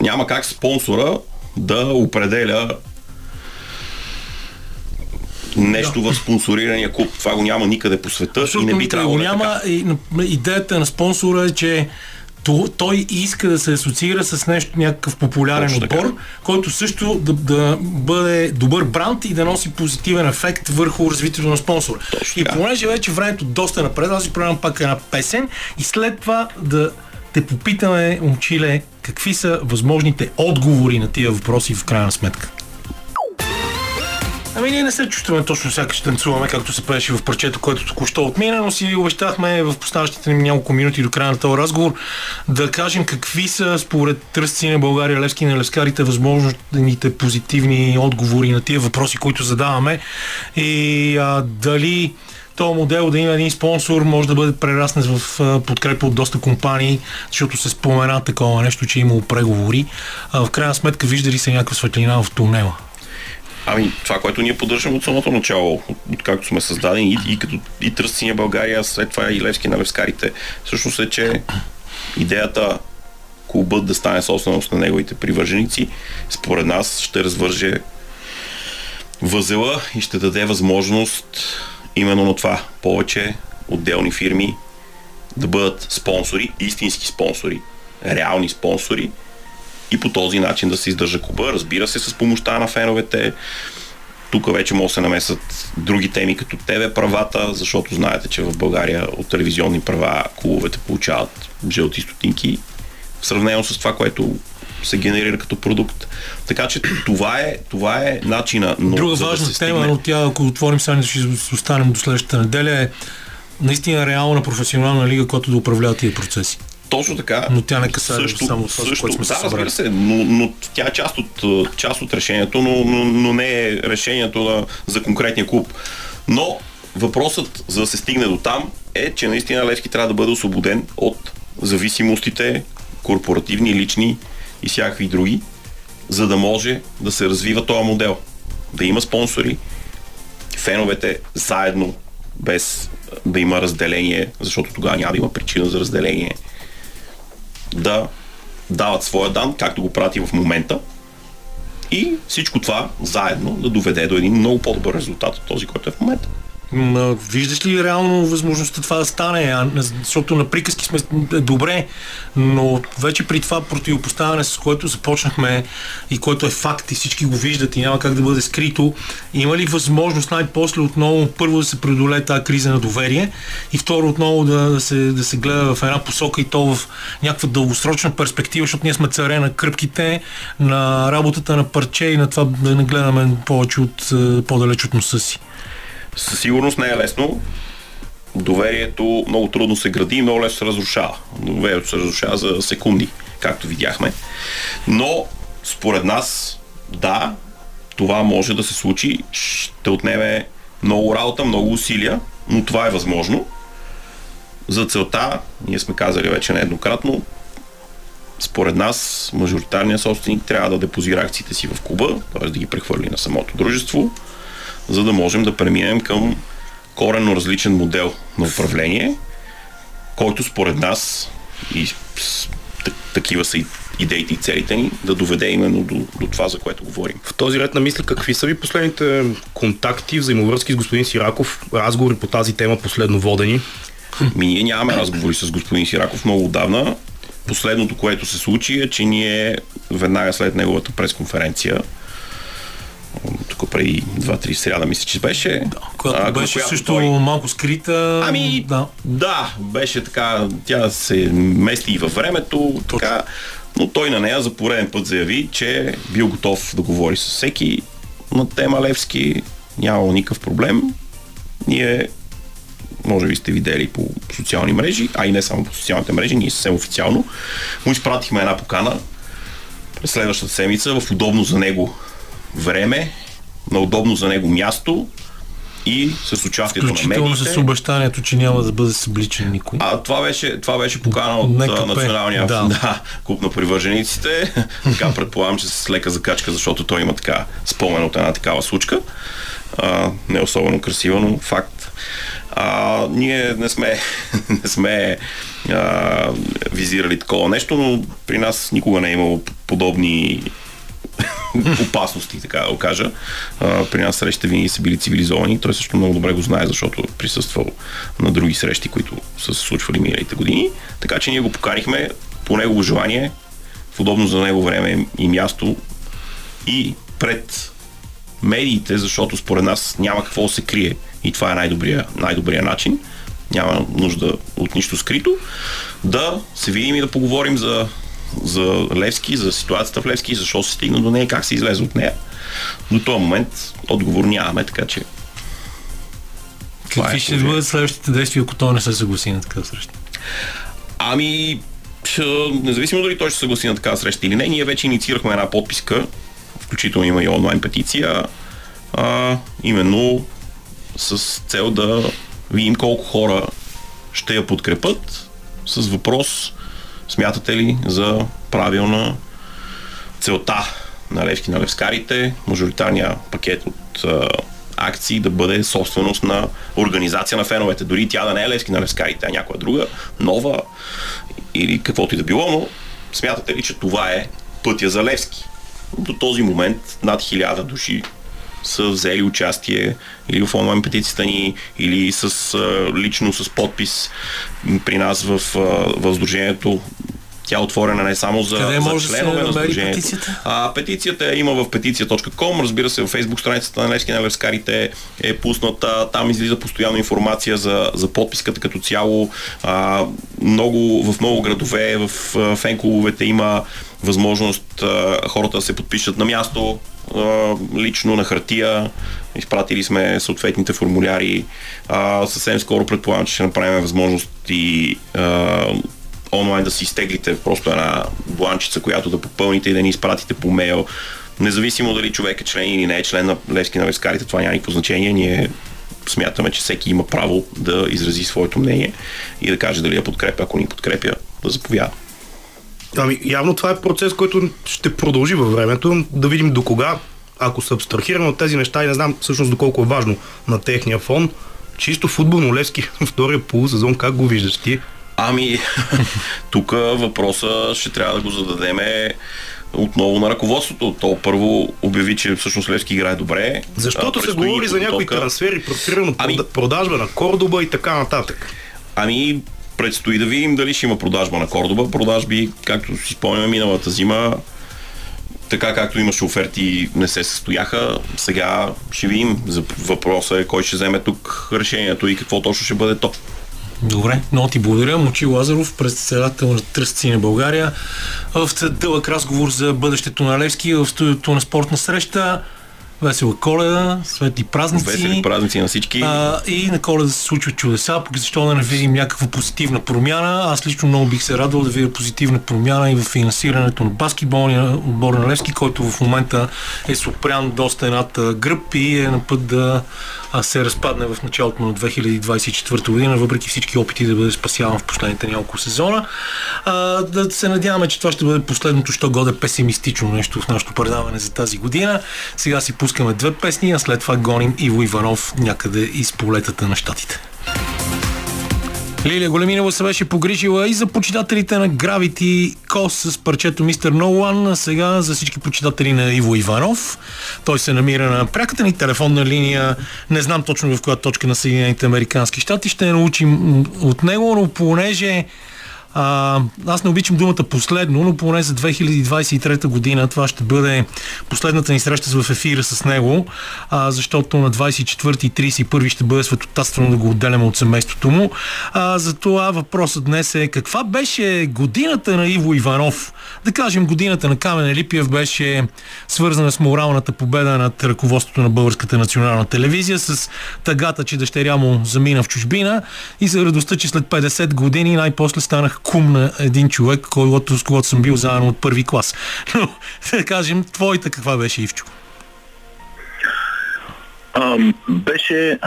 S4: Няма как спонсора да определя нещо в спонсорирания клуб. Това го няма никъде по света и не
S1: Абсолютно
S4: би трябвало
S1: го
S4: да е
S1: няма. И, идеята на спонсора е, че то- той иска да се асоциира с нещо, някакъв популярен
S4: Точно така.
S1: отбор, който също да, да бъде добър бранд и да носи позитивен ефект върху развитието на спонсора.
S4: Точно
S1: И
S4: така.
S1: понеже вече времето доста напред, аз ви предам пак една песен и след това да те попитаме, момчиле, какви са възможните отговори на тия въпроси в крайна сметка. Ами ние не се чувстваме точно сякаш танцуваме, както се пееше в парчето, което току-що отмина, но си обещахме в оставащите ни няколко минути до края на този разговор да кажем какви са според тръстци на България, Левски на Левскарите възможните позитивни отговори на тия въпроси, които задаваме и а, дали този модел да има един спонсор може да бъде прераснат в подкрепа от доста компании, защото се спомена такова нещо, че е имало преговори. А, в крайна сметка вижда ли се някаква светлина в тунела?
S4: Ами, това, което ние поддържаме от самото начало, от- откакто сме създадени и, и като и Тръстиния България, след това и Левски на Левскарите, всъщност е, че идеята клубът да стане собственост на неговите привърженици, според нас ще развърже възела и ще даде възможност именно на това повече отделни фирми да бъдат спонсори, истински спонсори, реални спонсори и по този начин да се издържа клуба, разбира се, с помощта на феновете. тук вече могат да се намесат други теми като тебе правата, защото знаете, че в България от телевизионни права клубовете получават жълти стотинки в сравнение с това, което се генерира като продукт. Така че това е, това е начина. Но,
S1: Друга важна
S4: да
S1: тема,
S4: стигне...
S1: но тя, ако отворим сега, ще останем до следващата неделя, е наистина реална професионална лига, която да управлява тия процеси.
S4: Точно така.
S1: Но тя не касае само това, за което сме
S4: да, разбира се, но, но тя е част от, част от решението, но, но, но не е решението на, за конкретния клуб. Но въпросът за да се стигне до там е, че наистина Левски трябва да бъде освободен от зависимостите, корпоративни, лични и всякакви други, за да може да се развива този модел. Да има спонсори, феновете заедно, без да има разделение, защото тогава няма да има причина за разделение, да дават своя дан, както го прати в момента, и всичко това заедно да доведе до един много по-добър резултат от този, който е в момента.
S1: Виждаш ли реално възможността това да стане? Защото на приказки сме е, добре, но вече при това противопоставяне, с което започнахме и което е факт и всички го виждат и няма как да бъде скрито, има ли възможност най-после отново първо да се преодолее тази криза на доверие и второ отново да, да, се, да се гледа в една посока и то в някаква дългосрочна перспектива, защото ние сме царе на кръпките, на работата на парче и на това да не гледаме повече от, е, по-далеч от носа си.
S4: Със сигурност не е лесно. Доверието много трудно се гради и много лесно се разрушава. Доверието се разрушава за секунди, както видяхме. Но, според нас, да, това може да се случи. Ще отнеме много работа, много усилия, но това е възможно. За целта, ние сме казали вече нееднократно, според нас, мажоритарният собственик трябва да депозира акциите си в клуба, т.е. да ги прехвърли на самото дружество, за да можем да преминем към коренно различен модел на управление, който според нас и такива са и идеите и целите ни, да доведе именно до, до това, за което говорим.
S3: В този ред на мисли, какви са ви последните контакти, взаимовръзки с господин Сираков, разговори по тази тема последно водени?
S4: Ми ние нямаме разговори с господин Сираков много отдавна. Последното, което се случи е, че ние веднага след неговата пресконференция, тук преди 2-3 сряда мисля, че беше.
S1: Която
S4: а,
S1: беше
S4: която
S1: също
S4: той-
S1: малко скрита.
S4: Ами,
S1: да.
S4: да, беше така, тя се мести и във времето, така, но той на нея за пореден път заяви, че бил готов да говори с всеки на тема Левски, нямало никакъв проблем. Ние, може би сте видели по социални мрежи, а и не само по социалните мрежи, ние съвсем официално, му изпратихме една покана през следващата седмица в удобно за него време, на удобно за него място и с участието на
S1: Включително
S4: медиите.
S1: с обещанието, че няма да бъде събличен никой.
S4: А това беше, това беше покана от
S1: НКП,
S4: националния
S1: да.
S4: да. клуб на привържениците. така предполагам, че с лека закачка, защото той има така спомен от една такава случка. А, не особено красива, но факт. А, ние не сме, не сме а, визирали такова нещо, но при нас никога не е имало подобни опасности, така да го кажа. При нас срещите винаги са били цивилизовани. Той също много добре го знае, защото е присъствал на други срещи, които са се случвали миналите години. Така че ние го поканихме по негово желание, в удобно за него време и място и пред медиите, защото според нас няма какво да се крие и това е най-добрия, най-добрия начин. Няма нужда от нищо скрито. Да се видим и да поговорим за, за Левски, за ситуацията в Левски, защо се стигна до нея, как се излезе от нея. До този момент отговор нямаме, така че
S1: Какви
S4: е
S1: ще бъдат следващите действия, ако той не се съгласи на такава среща?
S4: Ами, независимо дали той ще се съгласи на такава среща или не, ние вече инициирахме една подписка, включително има и онлайн петиция, а, именно с цел да видим колко хора ще я подкрепят с въпрос смятате ли за правилна целта на Левски на Левскарите, мажоритарния пакет от а, акции да бъде собственост на организация на феновете. Дори тя да не е Левски на Левскарите, а някоя друга, нова или каквото и да било, но смятате ли, че това е пътя за Левски? До този момент над хиляда души са взели участие или в онлайн петицията ни, или с, лично с подпис при нас в, в Сдружението Тя е отворена не само за,
S1: Къде
S4: за
S1: може да се
S4: членове на сдружението.
S1: петицията?
S4: А, петицията има в петиция.com, разбира се, в фейсбук страницата на Левски на Левскарите е пусната, там излиза постоянно информация за, за подписката като цяло. А, много, в много градове, в фенклубовете има възможност а, хората да се подпишат на място, лично на хартия. Изпратили сме съответните формуляри. А, съвсем скоро предполагам, че ще направим възможност и а, онлайн да си изтеглите просто една бланчица, която да попълните и да ни изпратите по мейл. Независимо дали човек е член или не е член на Левски на Левскарите, това няма никакво значение. Ние смятаме, че всеки има право да изрази своето мнение и да каже дали я подкрепя, ако ни подкрепя, да заповяда.
S3: Ами, явно това е процес, който ще продължи във времето. Да видим до кога, ако се абстрахираме от тези неща и не знам всъщност доколко е важно на техния фон, чисто футболно Левски втория полусезон, как го виждаш ти?
S4: Ами, тук въпроса ще трябва да го зададеме отново на ръководството. То първо обяви, че всъщност Левски играе добре.
S3: Защото се говори за някои трансфери, примерно
S4: Ами-
S3: продажба на Кордоба и така нататък.
S4: Ами, предстои да видим дали ще има продажба на Кордоба. Продажби, както си спомняме миналата зима, така както имаше оферти, не се състояха. Сега ще видим. За въпроса е кой ще вземе тук решението и какво точно ще бъде то.
S1: Добре, много ти благодаря. Мочи Лазаров, председател на Тръстци на България. В дълъг разговор за бъдещето на Левски в студиото на спортна среща. Весела коледа, светли празници.
S4: Весели празници на всички.
S1: А, и на коледа се случват чудеса, пък защо да не видим някаква позитивна промяна. Аз лично много бих се радвал да видя позитивна промяна и в финансирането на баскетболния отбор на Левски, който в момента е сопрян доста над а, гръб и е на път да се разпадне в началото на 2024 година, въпреки всички опити да бъде спасяван в последните няколко сезона. А, да се надяваме, че това ще бъде последното, що годе песимистично нещо в нашото предаване за тази година. Сега си пускаме две песни, а след това гоним Иво Иванов някъде из полетата на щатите. Лилия Големинова се беше погрижила и за почитателите на Gravity Кос с парчето Мистер No One, а сега за всички почитатели на Иво Иванов. Той се намира на пряката ни телефонна линия. Не знам точно в коя точка на Съединените Американски щати. Ще научим от него, но понеже а, аз не обичам думата последно, но поне за 2023 година това ще бъде последната ни среща в ефира с него, а, защото на 24 и 31 ще бъде светотатствено да го отделяме от семейството му. А, затова въпросът днес е каква беше годината на Иво Иванов? Да кажем, годината на Камен Липиев беше свързана с моралната победа над ръководството на Българската национална телевизия с тъгата, че дъщеря му замина в чужбина и за радостта, че след 50 години най-после станах кум на един човек, който, с когото съм бил заедно от първи клас. Но, да кажем, твоята каква беше, Ивчо?
S5: Ам, беше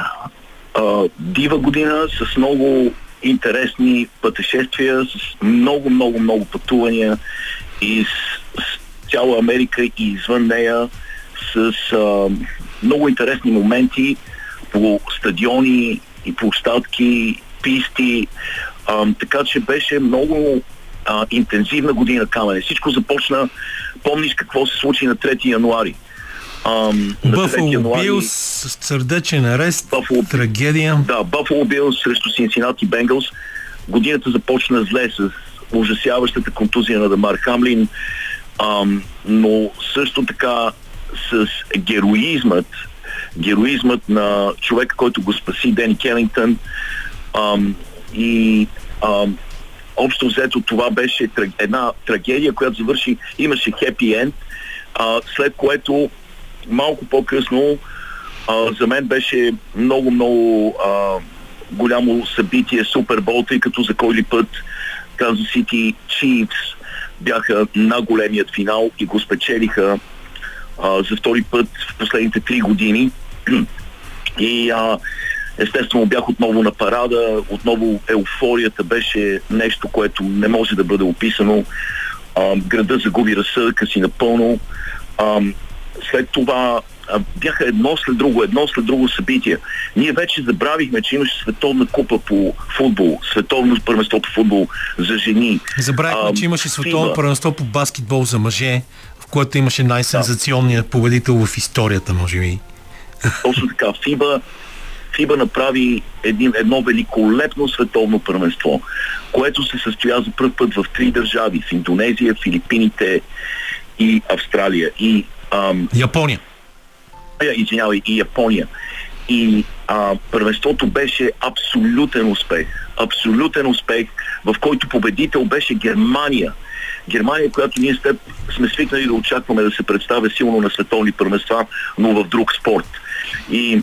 S5: а, дива година с много интересни пътешествия, с много, много, много пътувания и с, цяла Америка и извън нея, с а, много интересни моменти по стадиони и площадки, писти, а, така че беше много а, интензивна година Камене. Всичко започна, помниш какво се случи на 3 януари. Ам, на 3
S1: Бъфало
S5: януари-
S1: Билс, сърдечен арест,
S5: Buffalo-
S1: трагедия.
S5: да, Buffalo Bills срещу Cincinnati Bengals. Годината започна зле с ужасяващата контузия на Дамар Хамлин, ам, но също така с героизмът, героизмът на човека, който го спаси, Дени Келингтън. Ам, и ам, общо взето това беше една трагедия, която завърши, имаше хепи енд, след което малко по-късно а, за мен беше много, много а, голямо събитие Супербол, тъй като за кой ли път Kansas City Chiefs бяха на големият финал и го спечелиха а, за втори път в последните три години. И а, естествено бях отново на парада, отново еуфорията беше нещо, което не може да бъде описано. А, града загуби разсъдъка си напълно. А, след това а, бяха едно след друго, едно след друго събитие. Ние вече забравихме, че имаше световна купа по футбол, световно първенство по футбол за жени.
S1: Забравихме,
S5: Ам,
S1: че имаше световно първенство по баскетбол за мъже, в което имаше най-сензационният победител в историята, може би.
S5: Точно така, FIBA, ФИБА направи един, едно великолепно световно първенство, което се състоя за първ път в три държави в Индонезия, Филипините и Австралия. И, ам,
S1: Япония.
S5: а, извинявай, и Япония. И а, първенството беше абсолютен успех. Абсолютен успех, в който победител беше Германия. Германия, която ние с теб сме свикнали да очакваме да се представя силно на световни първенства, но в друг спорт. И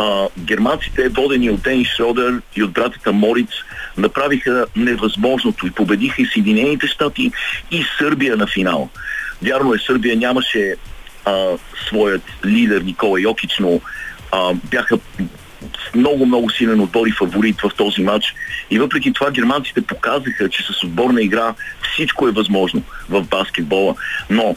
S5: а, германците, водени от Денис Шродер и от братата Мориц, направиха невъзможното и победиха и Съединените щати и Сърбия на финал. Вярно е, Сърбия нямаше а, своят лидер Никола Йокич, но а, бяха много, много силен отбор и фаворит в този матч. И въпреки това германците показаха, че с отборна игра всичко е възможно в баскетбола. Но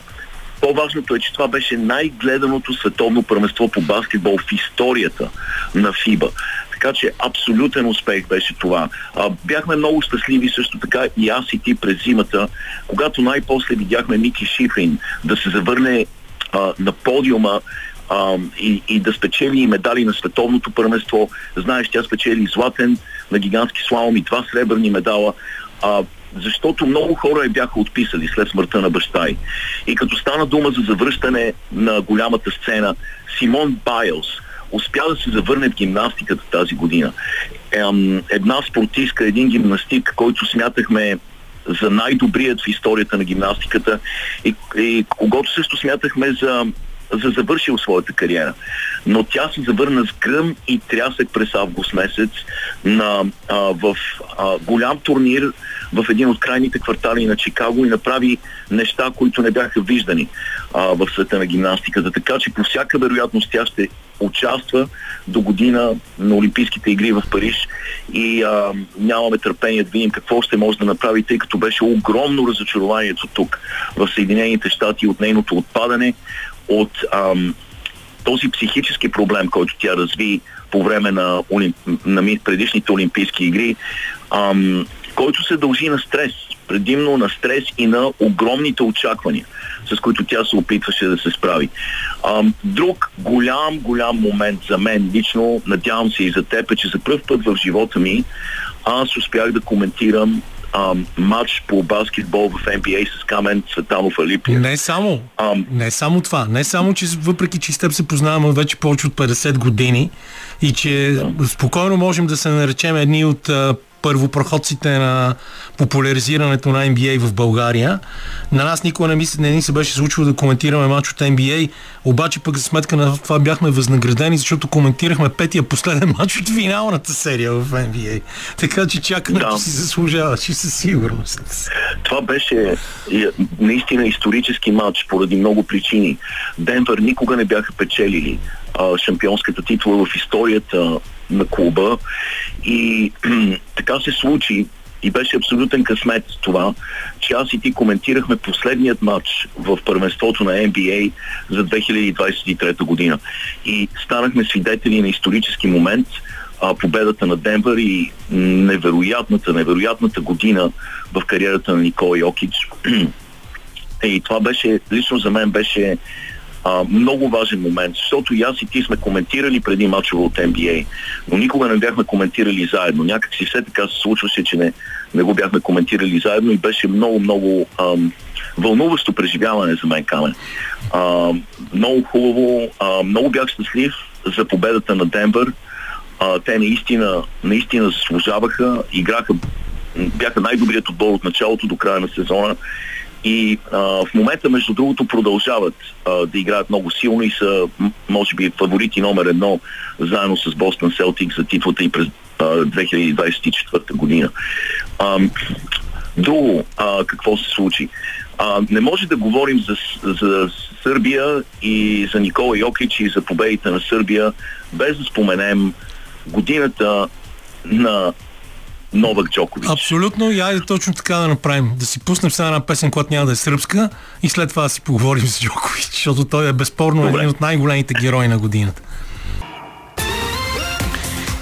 S5: по-важното е, че това беше най-гледаното световно първенство по баскетбол в историята на ФИБА. Така че абсолютен успех беше това. А, бяхме много щастливи също така и аз и ти през зимата, когато най-после видяхме Мики Шифрин да се завърне а, на подиума а, и, и да спечели медали на световното първенство. Знаеш, тя спечели златен на гигантски слалом и два сребърни медала. А, защото много хора я бяха отписали след смъртта на баща й. И като стана дума за завръщане на голямата сцена, Симон Байлс успя да се завърне в гимнастиката тази година. Една спортистка, един гимнастик, който смятахме за най-добрият в историята на гимнастиката и, и когато също смятахме за за завършил своята кариера. Но тя се завърна с гръм и трясък през август месец на, а, в а, голям турнир в един от крайните квартали на Чикаго и направи неща, които не бяха виждани а, в света на гимнастиката. Така че по всяка вероятност тя ще участва до година на Олимпийските игри в Париж и а, нямаме търпение да видим какво ще може да направи, тъй като беше огромно разочарованието тук в Съединените щати от нейното отпадане, от ам, този психически проблем, който тя разви по време на, олимп... на предишните Олимпийски игри, ам, който се дължи на стрес, предимно на стрес и на огромните очаквания, с които тя се опитваше да се справи. Ам, друг голям, голям момент за мен лично, надявам се и за теб, е, че за първ път в живота ми аз успях да коментирам ам, матч по баскетбол в NBA с Камен Цветанов Алипия.
S1: Не само, ам, не само това. Не само, че въпреки, че с теб се познаваме вече повече от 50 години и че да. спокойно можем да се наречем едни от първопроходците на популяризирането на NBA в България. На нас никога не, мисля, не ни се беше случило да коментираме матч от NBA, обаче пък за сметка на това бяхме възнаградени, защото коментирахме петия последен матч от финалната серия в NBA. Така че чакането да. си заслужаваше със сигурност.
S5: Това беше наистина исторически матч поради много причини. Денвър никога не бяха печелили а, шампионската титла в историята на клуба и така се случи и беше абсолютен късмет това, че аз и ти коментирахме последният матч в първенството на NBA за 2023 година. И станахме свидетели на исторически момент, а, победата на Денвър и невероятната, невероятната година в кариерата на Никола Йокич. И това беше, лично за мен беше а, много важен момент, защото и аз и ти сме коментирали преди мачове от NBA, но никога не бяхме коментирали заедно. Някак си все така се случваше, че не, не го бяхме коментирали заедно и беше много, много вълнуващо преживяване за мен, Камен. А, много хубаво, а, много бях щастлив за победата на Денвър. А, те наистина, наистина заслужаваха, играха, бяха най-добрият отбор от началото до края на сезона и а, в момента, между другото, продължават а, да играят много силно и са, може би, фаворити номер едно заедно с Бостон Селтик за титлата и през а, 2024 година. А, друго, а, какво се случи? А, не може да говорим за, за Сърбия и за Никола Йокич и за победите на Сърбия, без да споменем годината на Новак Джокович.
S1: Абсолютно и айде точно така да направим. Да си пуснем сега една песен, която няма да е сръбска и след това да си поговорим с Джокович, защото той е безспорно Добре. един от най-големите герои на годината.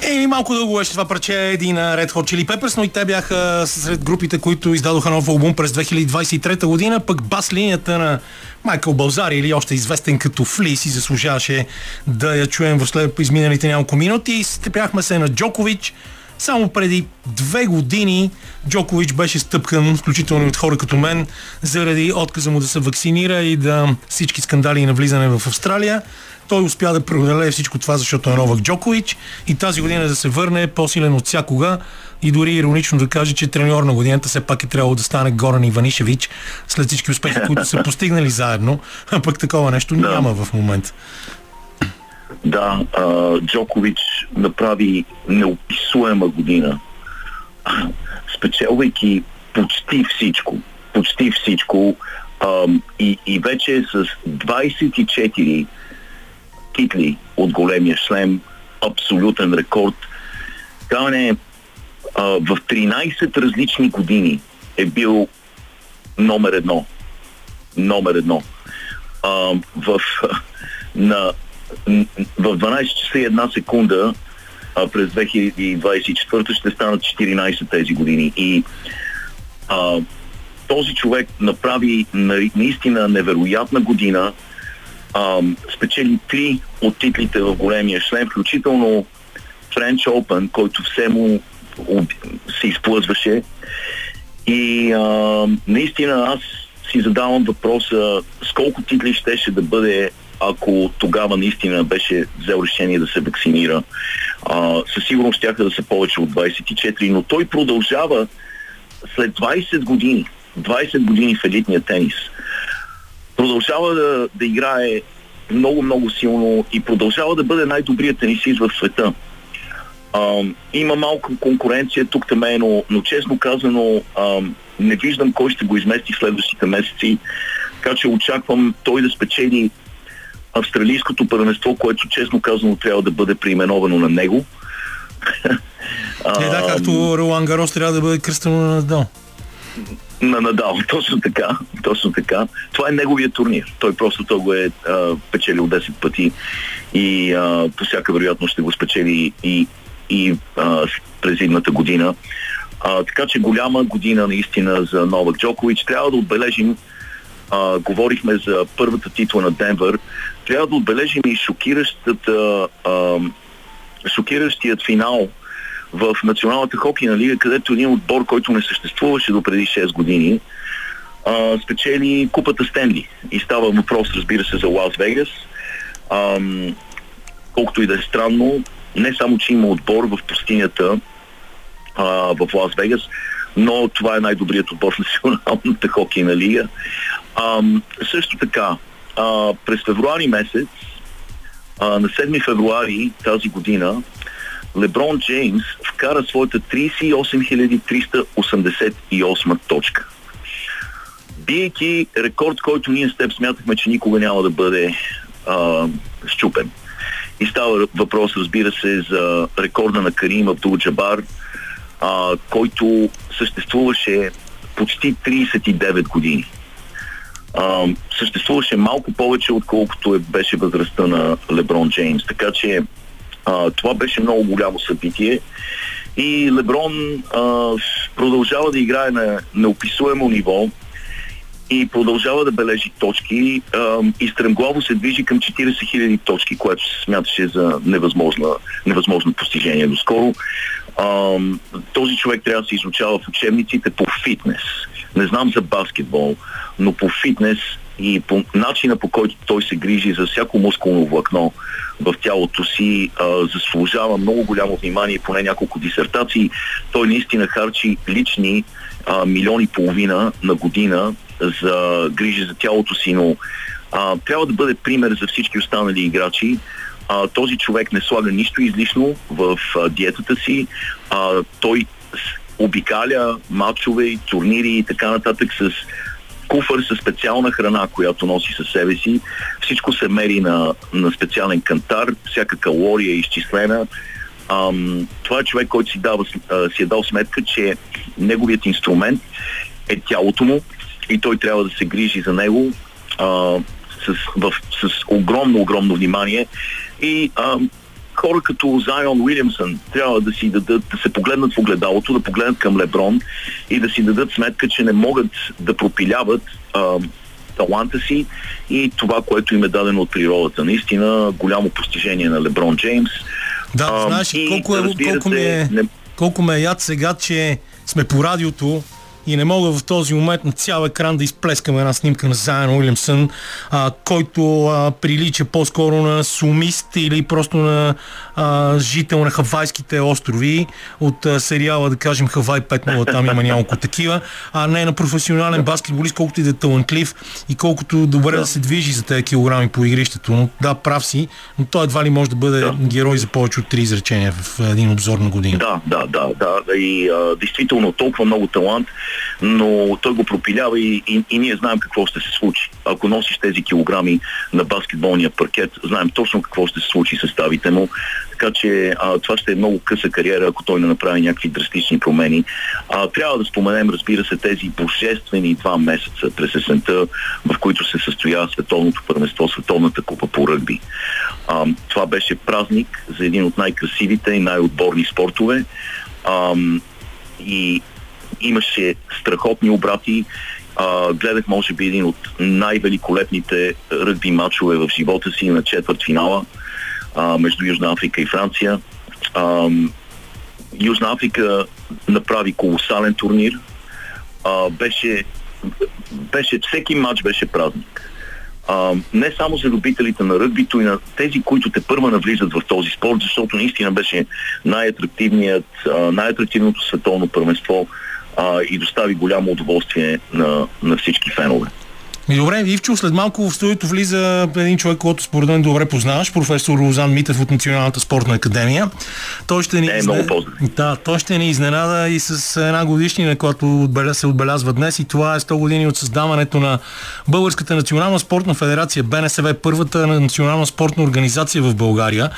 S1: Е, малко дълго беше това парче един Red Hot Chili Peppers, но и те бяха сред групите, които издадоха нов албум през 2023 година, пък бас линията на Майкъл Балзари или още известен като Фли си заслужаваше да я чуем в след изминалите няколко минути. Степяхме се на Джокович, само преди две години Джокович беше стъпкан, включително и от хора като мен, заради отказа му да се вакцинира и да всички скандали на влизане в Австралия. Той успя да преодолее всичко това, защото е Новак Джокович и тази година да се върне по-силен от всякога и дори иронично да каже, че треньор на годината все пак е трябвало да стане Горан Иванишевич след всички успехи, които са постигнали заедно, а пък такова нещо няма в момента.
S5: Да, а, Джокович направи неописуема година, спечелвайки почти всичко. Почти всичко. А, и, и вече с 24 титли от големия шлем, абсолютен рекорд. Камене в 13 различни години е бил номер едно. Номер едно. А, в, на, в 12 часа и една секунда а, през 2024 ще станат 14 тези години. И а, този човек направи наистина невероятна година ам, спечели три от титлите в големия шлем, включително French Open, който все му се изплъзваше. И а, наистина аз си задавам въпроса с колко титли щеше да бъде ако тогава наистина беше взел решение да се вакцинира. А, със сигурност ще да са повече от 24, но той продължава след 20 години, 20 години в елитния тенис продължава да, да играе много, много силно и продължава да бъде най-добрият тенисист в света. А, има малко конкуренция тук там но, но честно казано а, не виждам кой ще го измести в следващите месеци, така че очаквам той да спечели австралийското първенство, което честно казано трябва да бъде преименовано на него.
S1: Е, да, както Ролан Гарос трябва да бъде кръстено на Надал
S5: на Надал. Точно така. Точно така. Това е неговия турнир. Той просто той го е а, печелил 10 пъти и а, по всяка вероятност ще го спечели и, и а, през едната година. А, така че голяма година наистина за Новак Джокович. Трябва да отбележим а, говорихме за първата титла на Денвър. Трябва да отбележим и шокиращата а, шокиращият финал в Националната хокейна лига, където един отбор, който не съществуваше до преди 6 години, а, спечели купата Стенли. И става въпрос, разбира се, за Лас Вегас. Колкото и да е странно, не само, че има отбор в пустинята а, в Лас Вегас, но това е най-добрият отбор в Националната хокейна лига. А, също така, а, през февруари месец, а, на 7 февруари тази година, Леброн Джеймс вкара своята 38 388 точка. Биейки рекорд, който ние с теб смятахме, че никога няма да бъде а, щупен. И става въпрос, разбира се, за рекорда на Карим Абдул Джабар, а, който съществуваше почти 39 години. Съществуваше малко повече, отколкото е, беше възрастта на Леброн Джеймс. Така че а, това беше много голямо събитие и Леброн а, продължава да играе на неописуемо ниво и продължава да бележи точки а, и стремглаво се движи към 40 000 точки, което се смяташе за невъзможно, невъзможно постижение доскоро. А, този човек трябва да се изучава в учебниците по фитнес. Не знам за баскетбол, но по фитнес и по начина по който той се грижи за всяко мускулно влакно в тялото си а, заслужава много голямо внимание, поне няколко дисертации. Той наистина харчи лични а, милиони половина на година за грижи за тялото си, но а, трябва да бъде пример за всички останали играчи. А, този човек не слага нищо излишно в а, диетата си. А, той обикаля матчове, турнири и така нататък с куфър със специална храна, която носи със себе си. Всичко се мери на, на специален кантар, всяка калория е изчислена. Ам, това е човек, който си, дава, си е дал сметка, че неговият инструмент е тялото му и той трябва да се грижи за него а, с, в, с огромно, огромно внимание. И а, хора като Зайон Уилямсън трябва да си дадат, да се погледнат в огледалото, да погледнат към Леброн и да си дадат сметка, че не могат да пропиляват а, таланта си и това, което им е дадено от природата. Наистина голямо постижение на Леброн Джеймс.
S1: Да,
S5: А,
S1: знаеш
S5: и,
S1: колко, е, колко, ми е,
S5: не-
S1: колко ме е яд сега, че сме по радиото и не мога в този момент на цял екран да изплескам една снимка на Зайан Уилямсън, а, който а, прилича по-скоро на сумист или просто на а, жител на Хавайските острови от а, сериала, да кажем, Хавай 5.0, там има няколко такива, а не на професионален баскетболист, колкото и да е талантлив и колкото добре да се движи за тези килограми по игрището. Но да, прав си, но той едва ли може да бъде
S5: Да.
S1: герой за повече от три изречения в един обзор на година.
S5: Да, да, да, да. И а, действително толкова много талант, но той го пропилява и, и, и ние знаем какво ще се случи. Ако носиш тези килограми на баскетболния паркет, знаем точно какво ще се случи с ставите му. Така че а, това ще е много къса кариера, ако той не направи някакви драстични промени. А, трябва да споменем, разбира се, тези божествени два месеца през есента, в които се състоя световното първенство, световната купа по ръгби. А, това беше празник за един от най-красивите и най-отборни спортове. Ам, и имаше страхотни обрати. А, гледах, може би, един от най-великолепните ръгби матчове в живота си на четвърт финала а, между Южна Африка и Франция. Ам, Южна Африка направи колосален турнир. А, беше, беше, всеки матч беше празник. А, не само за любителите на ръгбито и на тези, които те първа навлизат в този спорт, защото наистина беше най-атрактивният, а, най-атрактивното световно първенство а, и достави голямо удоволствие на, на всички фенове.
S1: Ми добре, Ивчо, след малко в студиото влиза един човек, който според мен добре познаваш, професор Лозан Митев от Националната спортна академия. Той ще ни,
S5: Е, много поздрави.
S1: да, той ще ни изненада и с една годишнина, която се отбелязва днес и това е 100 години от създаването на Българската национална спортна федерация БНСВ, първата национална спортна организация в България.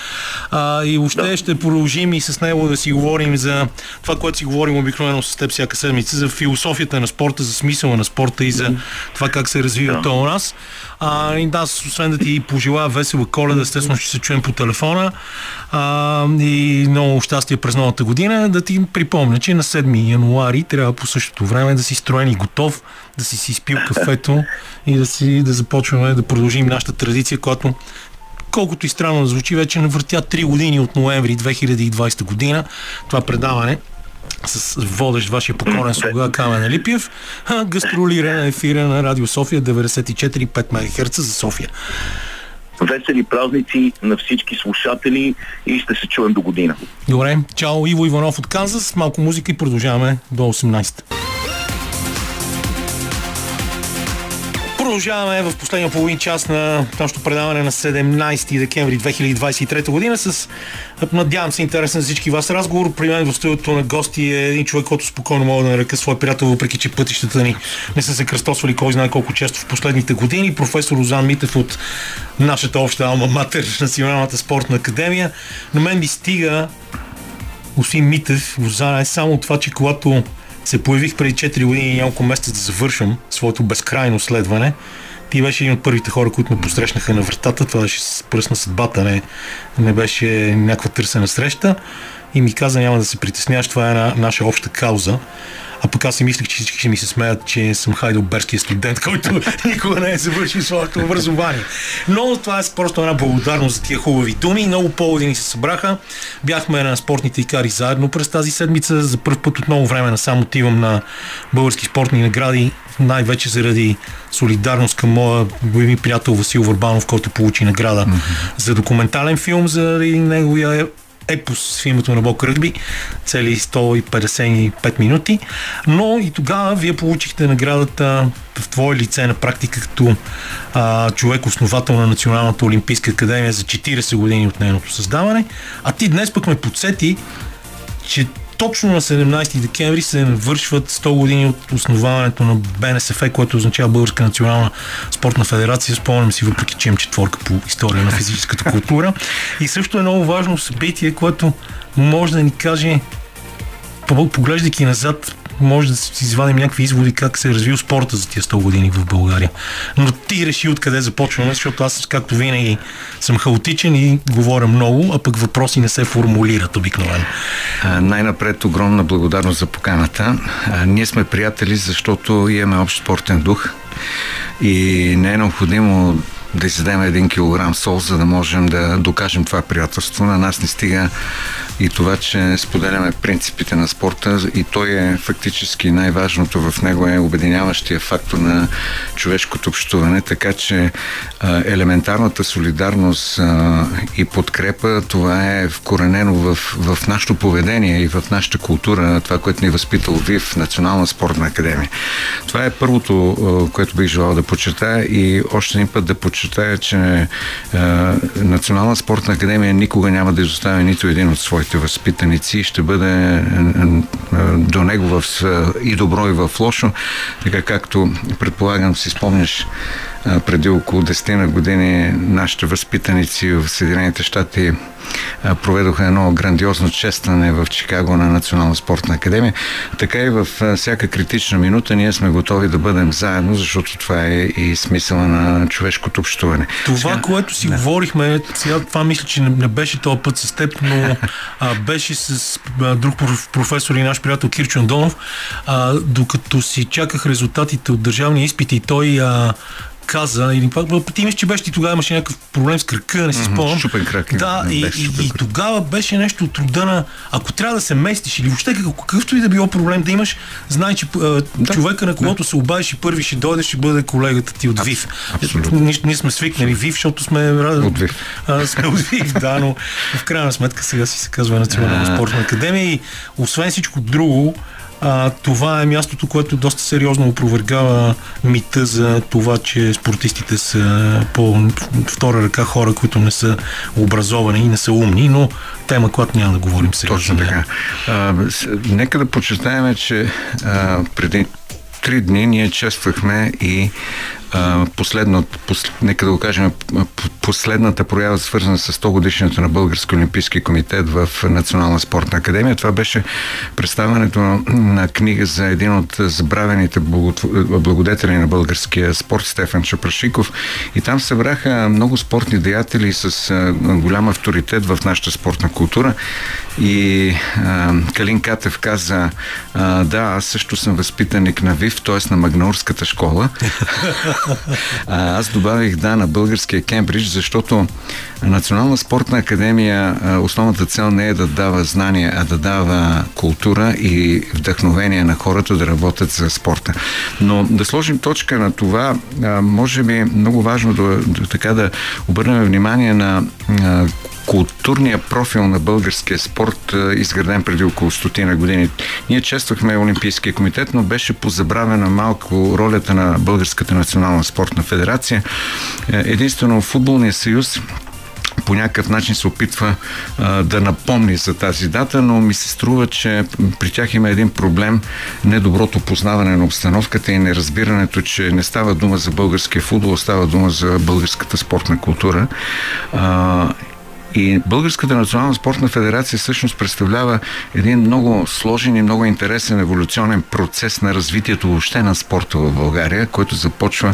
S1: А, и въобще
S5: Да.
S1: ще продължим и с него да си говорим за това, което си говорим обикновено с теб всяка седмица, за философията на спорта, за смисъла на спорта и за това как се развива
S5: Да.
S1: у нас. А, и да, освен да ти пожелая весела коледа, естествено ще се чуем по телефона а, и много щастие през новата година. Да ти припомня, че на 7 януари трябва по същото време да си строен и готов, да си си изпил кафето и да, си, да започваме да продължим нашата традиция, която колкото и странно да звучи, вече не въртя 3 години от ноември 2020 година. Това предаване с водещ вашия покорен слуга Камен Липиев, гастролира на ефира на Радио София 94,5 МГц за София.
S5: Весели празници на всички слушатели и ще се чуем до година.
S1: Добре, чао Иво Иванов от Канзас, малко музика и продължаваме до 18. Продължаваме в последния половин час на нашето предаване на 17 декември 2023 година с, надявам се, интересен за всички вас разговор. При мен в студиото на гости е един човек, който спокойно мога да нарека свой приятел, въпреки че пътищата ни не са се кръстосвали кой знае колко често в последните години. Професор Озан Митев от нашата обща алма матер, Националната спортна академия. На мен ми стига господин Митев, Озан, е само това, че когато се появих преди 4 години и няколко месеца да завършвам своето безкрайно следване. Ти беше един от първите хора, които ме посрещнаха на вратата. Това беше с пръст на съдбата, не, не беше някаква търсена среща. И ми каза, няма да се притесняваш, това е една наша обща кауза. А пък аз си мислех, че всички ще ми се смеят, че съм хайдълберския студент, който никога не е завършил своето образование. Но това е просто една благодарност за тия хубави думи. Много поводи ни се събраха. Бяхме на спортните икари заедно през тази седмица. За първ път от много време насам отивам на български спортни награди, най-вече заради солидарност към моя любими приятел Васил Върбанов, който получи награда mm-hmm. за документален филм заради неговия епос в името на Бог Ръгби, цели 155 минути, но и тогава вие получихте наградата в твое лице на практика като а, човек основател на Националната олимпийска академия за 40 години от нейното създаване, а ти днес пък ме подсети, че точно на 17 декември се навършват 100 години от основаването на БНСФ, което означава Българска национална спортна федерация. Спомням си, въпреки че имам четворка по история на физическата култура. И също е много важно събитие, което може да ни каже, поглеждайки назад, може да си извадим някакви изводи как се е развил спорта за тия 100 години в България. Но ти реши откъде започваме, защото аз, както винаги, съм хаотичен и говоря много, а пък въпроси не се формулират обикновено.
S6: най-напред огромна благодарност за поканата. А, ние сме приятели, защото имаме общ спортен дух и не е необходимо да изядем един килограм сол, за да можем да докажем това приятелство. На нас не стига и това, че споделяме принципите на спорта и той е фактически най-важното в него е обединяващия фактор на човешкото общуване, така че елементарната солидарност и подкрепа, това е вкоренено в, в нашето поведение и в нашата култура, това, което ни е възпитал ВИВ, Национална спортна академия. Това е първото, което бих желал да подчертая и още един път да подчертая, че Национална спортна академия никога няма да изоставя нито един от своите своите възпитаници ще бъде е, е, до него в, и добро и в лошо, така както предполагам си спомняш преди около 10 на години нашите възпитаници в Съединените щати проведоха едно грандиозно честване в Чикаго на Национална спортна академия. Така и в всяка критична минута ние сме готови да бъдем заедно, защото това е и смисъла на човешкото общуване.
S1: Това, сега... което си да. говорихме, сега това мисля, че не, не беше този път с теб, но а, беше с а, друг професор и наш приятел Кирчо Андонов, а, докато си чаках резултатите от държавния изпит и той а, каза, или пак, ти мисля, че беше ти тогава имаше някакъв проблем с кръка, не си спомням.
S6: Щупен крак.
S1: Да, и, и, и, тогава беше нещо от рода на, ако трябва да се местиш или въобще какъвто и да било проблем да имаш, знай, че да, човека, на когото да. се обадиш и първи ще дойде, ще бъде колегата ти от ВИВ. Абсолютно. Ние, ние сме свикнали ВИВ, защото сме
S6: от ВИВ.
S1: А, сме от ВИВ, да, но в крайна сметка сега си се казва Национална спортна академия и освен всичко друго, а, това е мястото, което доста сериозно опровергава мита за това, че спортистите са по втора ръка хора, които не са образовани и не са умни, но тема, която няма да говорим сега.
S6: Точно така. А, нека да почетаем, че а, преди три дни ние чествахме и последно, пос, нека да го кажем, последната проява, свързана с 100 годишната на Български олимпийски комитет в Национална спортна академия. Това беше представянето на книга за един от забравените благодетели на българския спорт, Стефан Чапрашиков. И там събраха много спортни деятели с голям авторитет в нашата спортна култура. И а, Калин Катев каза, а, да, аз също съм възпитаник на ВИВ, т.е. на Магнаурската школа. А, аз добавих да на българския Кембридж, защото Национална спортна академия основната цел не е да дава знания, а да дава култура и вдъхновение на хората да работят за спорта. Но да сложим точка на това, може би много важно да, да така да обърнем внимание на културния профил на българския спорт, изграден преди около стотина години. Ние чествахме Олимпийския комитет, но беше позабравена малко ролята на Българската национална спортна федерация. Е, единствено Футболния съюз по някакъв начин се опитва а, да напомни за тази дата, но ми се струва, че при тях има един проблем недоброто познаване на обстановката и неразбирането, че не става дума за българския футбол, става дума за българската спортна култура. А, и Българската национална спортна федерация всъщност представлява един много сложен и много интересен еволюционен процес на развитието въобще на спорта в България, който започва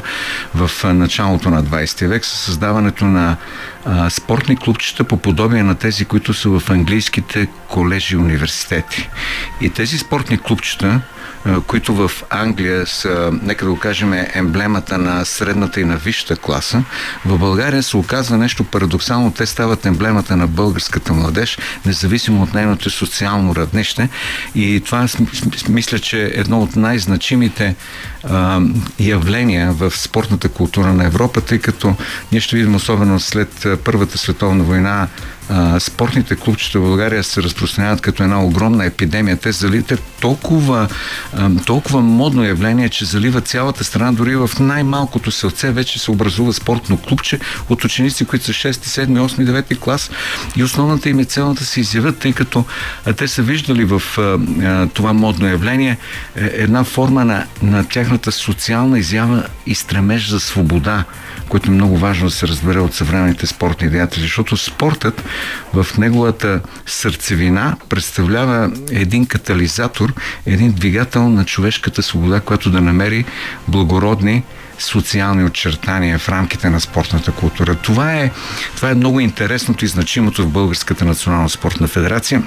S6: в началото на 20 век с създаването на а, спортни клубчета по подобие на тези, които са в английските колежи и университети. И тези спортни клубчета които в Англия са, нека да го кажем, емблемата на средната и на висшата класа, в България се оказва нещо парадоксално. Те стават емблемата на българската младеж, независимо от нейното социално равнище. И това мисля, че е едно от най-значимите а, явления в спортната култура на Европа, тъй като ние ще видим особено след Първата световна война спортните клубчета в България се разпространяват като една огромна епидемия. Те заливат толкова, толкова модно явление, че залива цялата страна. Дори в най-малкото селце вече се образува спортно клубче от ученици, които са 6, 7, 8, 9 клас. И основната им е цел да се изявят, тъй като те са виждали в това модно явление е, една форма на, на тяхната социална изява и стремеж за свобода, което е много важно да се разбере от съвременните спортни деятели, защото спортът в неговата сърцевина представлява един катализатор, един двигател на човешката свобода, която да намери благородни социални очертания в рамките на спортната култура. Това е, това е много интересното и значимото в Българската национална спортна федерация.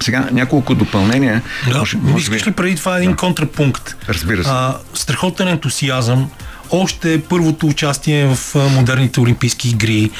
S6: Сега няколко допълнения.
S1: Да, може, може искаш ли преди това един да. контрапункт?
S6: Разбира се. А,
S1: страхотен ентусиазъм, още първото участие в модерните олимпийски игри,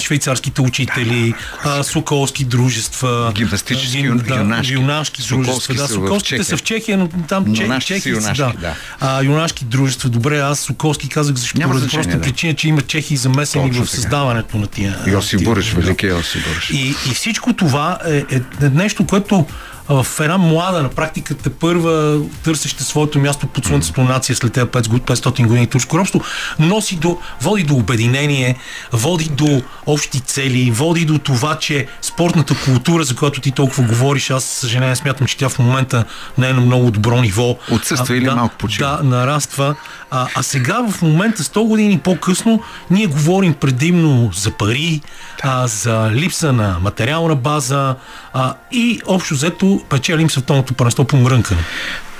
S1: швейцарските учители, соколски дружества,
S6: гимнастически да, юнашки,
S1: юнашки дружества. Да, соколските са в Чехия, но там чехи юнашки, да. А, юнашки дружества. Добре, аз Соколски казах защо. Няма просто да. причина, че има чехи замесени в създаването на тия.
S6: Йоси Буреш, велики Йоси Буреш.
S1: И, и всичко това е, е нещо, което в една млада на практиката първа търсеща своето място под слънцето нация след тези 500 години турско робство, носи до, води до обединение, води до общи цели, води до това, че спортната култура, за която ти толкова говориш, аз съжаление смятам, че тя в момента не е на много добро ниво.
S6: Отсъства или
S1: да,
S6: малко почива.
S1: Да, нараства. А, а сега в момента, 100 години по-късно, ние говорим предимно за пари, а, за липса на материална база а, и общо взето печелим световното първенство по мрънкане.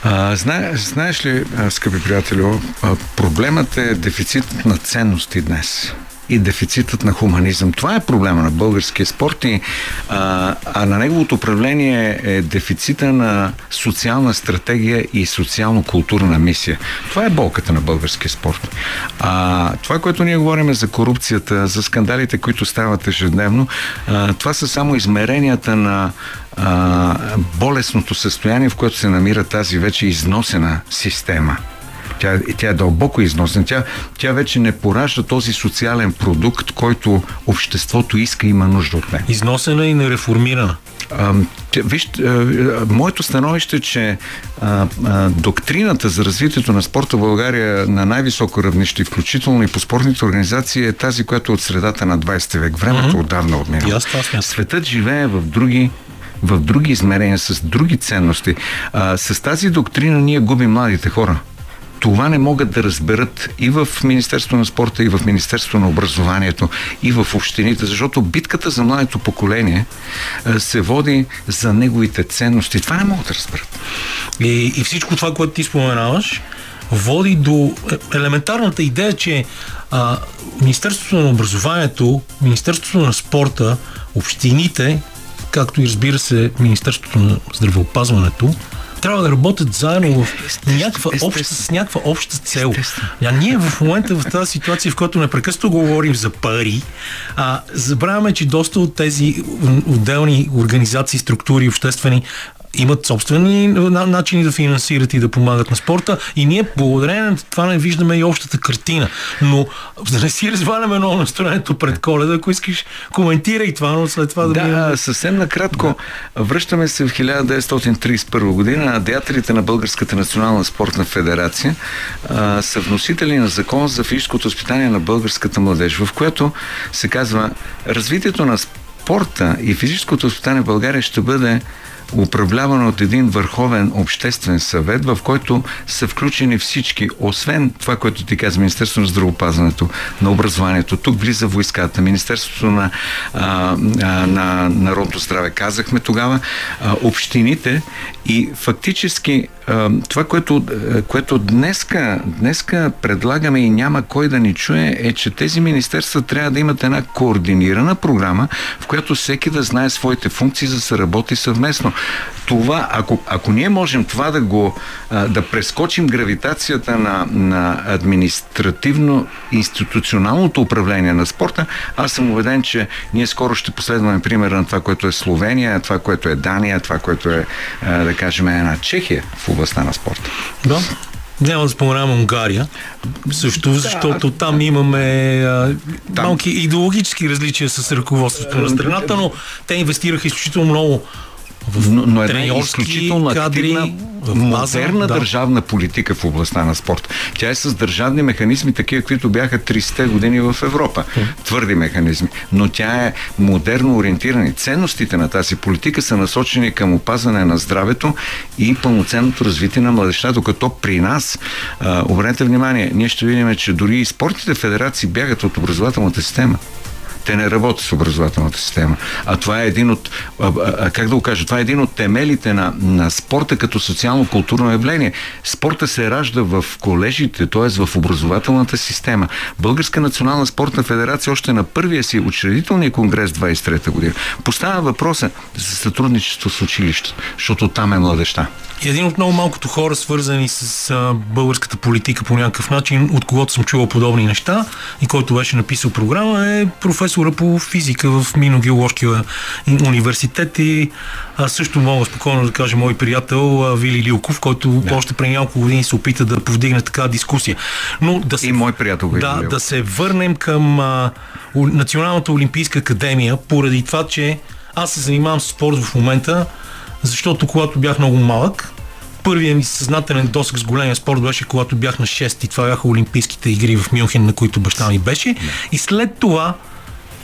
S6: А, зна, знаеш ли, скъпи приятелю, проблемът е дефицит на ценности днес и дефицитът на хуманизъм. Това е проблема на българския спорт и, а, а на неговото управление е дефицита на социална стратегия и социално-културна мисия. Това е болката на българския спорт. А, това, което ние говорим е за корупцията, за скандалите, които стават ежедневно, а, това са само измеренията на а, болесното състояние, в което се намира тази вече износена система. Тя, тя е дълбоко износена. Тя, тя вече не поражда този социален продукт, който обществото иска и има нужда от него.
S1: Износена и нереформирана.
S6: А, виж, моето становище е, че а, а, доктрината за развитието на спорта в България на най-високо равнище, включително и по спортните организации, е тази, която е от средата на 20 век. Времето mm-hmm. отдавна отмина. Светът живее в други в други измерения, с други ценности. А, с тази доктрина ние губим младите хора това не могат да разберат и в Министерство на спорта, и в Министерство на образованието, и в общините, защото битката за младото поколение се води за неговите ценности. Това не могат да разберат.
S1: И, и всичко това, което ти споменаваш, води до елементарната идея, че а, Министерството на образованието, Министерството на спорта, общините, както и разбира се Министерството на здравеопазването, трябва да работят заедно в някаква обща, с някаква обща цел. А ние в момента в тази ситуация, в която непрекъснато говорим за пари, а, забравяме, че доста от тези отделни организации, структури, обществени имат собствени начини да финансират и да помагат на спорта и ние благодарение на това не виждаме и общата картина. Но да не си разваляме много настроението пред коледа, ако искаш коментирай това, но след това
S6: да Да, минем... съвсем накратко. Да. Връщаме се в 1931 година. Деятелите на Българската национална спортна федерация а, са вносители на закон за физическото възпитание на българската младеж, в което се казва развитието на спорта и физическото възпитание в България ще бъде управлявана от един върховен обществен съвет, в който са включени всички, освен това, което ти каза, Министерството на здравопазването, на образованието, тук влиза войската, Министерството на, а, а, на народното здраве, казахме тогава, а, общините и фактически това, което, което днеска, днеска предлагаме и няма кой да ни чуе, е, че тези министерства трябва да имат една координирана програма, в която всеки да знае своите функции, за да се работи съвместно. Това, ако, ако ние можем това да го, да прескочим гравитацията на, на административно-институционалното управление на спорта, аз съм убеден, че ние скоро ще последваме примера на това, което е Словения, това, което е Дания, това, което е, да кажем, една Чехия в областта на спорта.
S1: Да. Няма да споменавам Унгария, също, защото там имаме а, там... малки идеологически различия с ръководството на страната, но те инвестираха изключително много
S6: в но, но една изключително кадри, активна, модерна да. държавна политика в областта на спорт. Тя е с държавни механизми, такива, които бяха 30-те години в Европа. Твърди механизми. Но тя е модерно ориентирана. Ценностите на тази политика са насочени към опазване на здравето и пълноценното развитие на младеща, докато при нас, обърнете внимание, ние ще видим, че дори и спортните федерации бягат от образователната система. Те не работят с образователната система. А това е един от, как да го кажа, това е един от темелите на, на спорта като социално-културно явление. Спорта се ражда в колежите, т.е. в образователната система. Българска национална спортна федерация още на първия си учредителния конгрес 23-та година поставя въпроса за сътрудничество с училища, защото там е младеща.
S1: И един от много малкото хора, свързани с а, българската политика по някакъв начин, от когото съм чувал подобни неща и който беше написал програма, е професора по физика в Мино-геоложкия университет и а, също мога спокойно да кажа мой приятел Вили Лилков, който да. още преди няколко години се опита да повдигне така дискусия.
S6: Но да се, и мой приятел
S1: да, да се върнем към а, Националната олимпийска академия, поради това, че аз се занимавам с спорт в момента, защото когато бях много малък, първият ми съзнателен досък с големия спорт беше когато бях на 6 и това бяха Олимпийските игри в Мюнхен, на които баща ми беше. И след това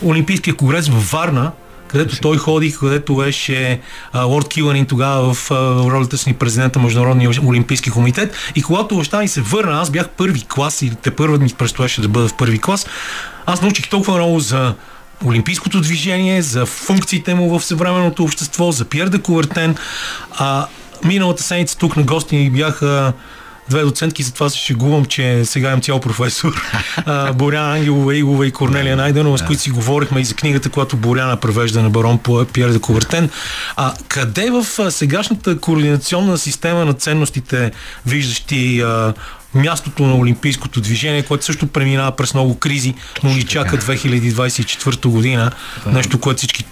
S1: Олимпийския конгрес във Варна, където той ходи, където беше а, Лорд Киланин тогава в а, ролята си президента Международния олимпийски комитет. И когато баща ми се върна, аз бях първи клас и те първат ми предстояше да бъда в първи клас, аз научих толкова много за олимпийското движение, за функциите му в съвременното общество, за Пьер де Кувертен. А, миналата седмица тук на гости ни бяха две доцентки, затова се шегувам, че сега имам цял професор. Боряна Ангелова, Игова и Корнелия Найденова, с които си говорихме и за книгата, която Боряна превежда на барон по Пьер де Кувертен. А къде в сегашната координационна система на ценностите, виждащи а, мястото на олимпийското движение, което също преминава през много кризи, но ни чака 2024 година. Да. Нещо, което всички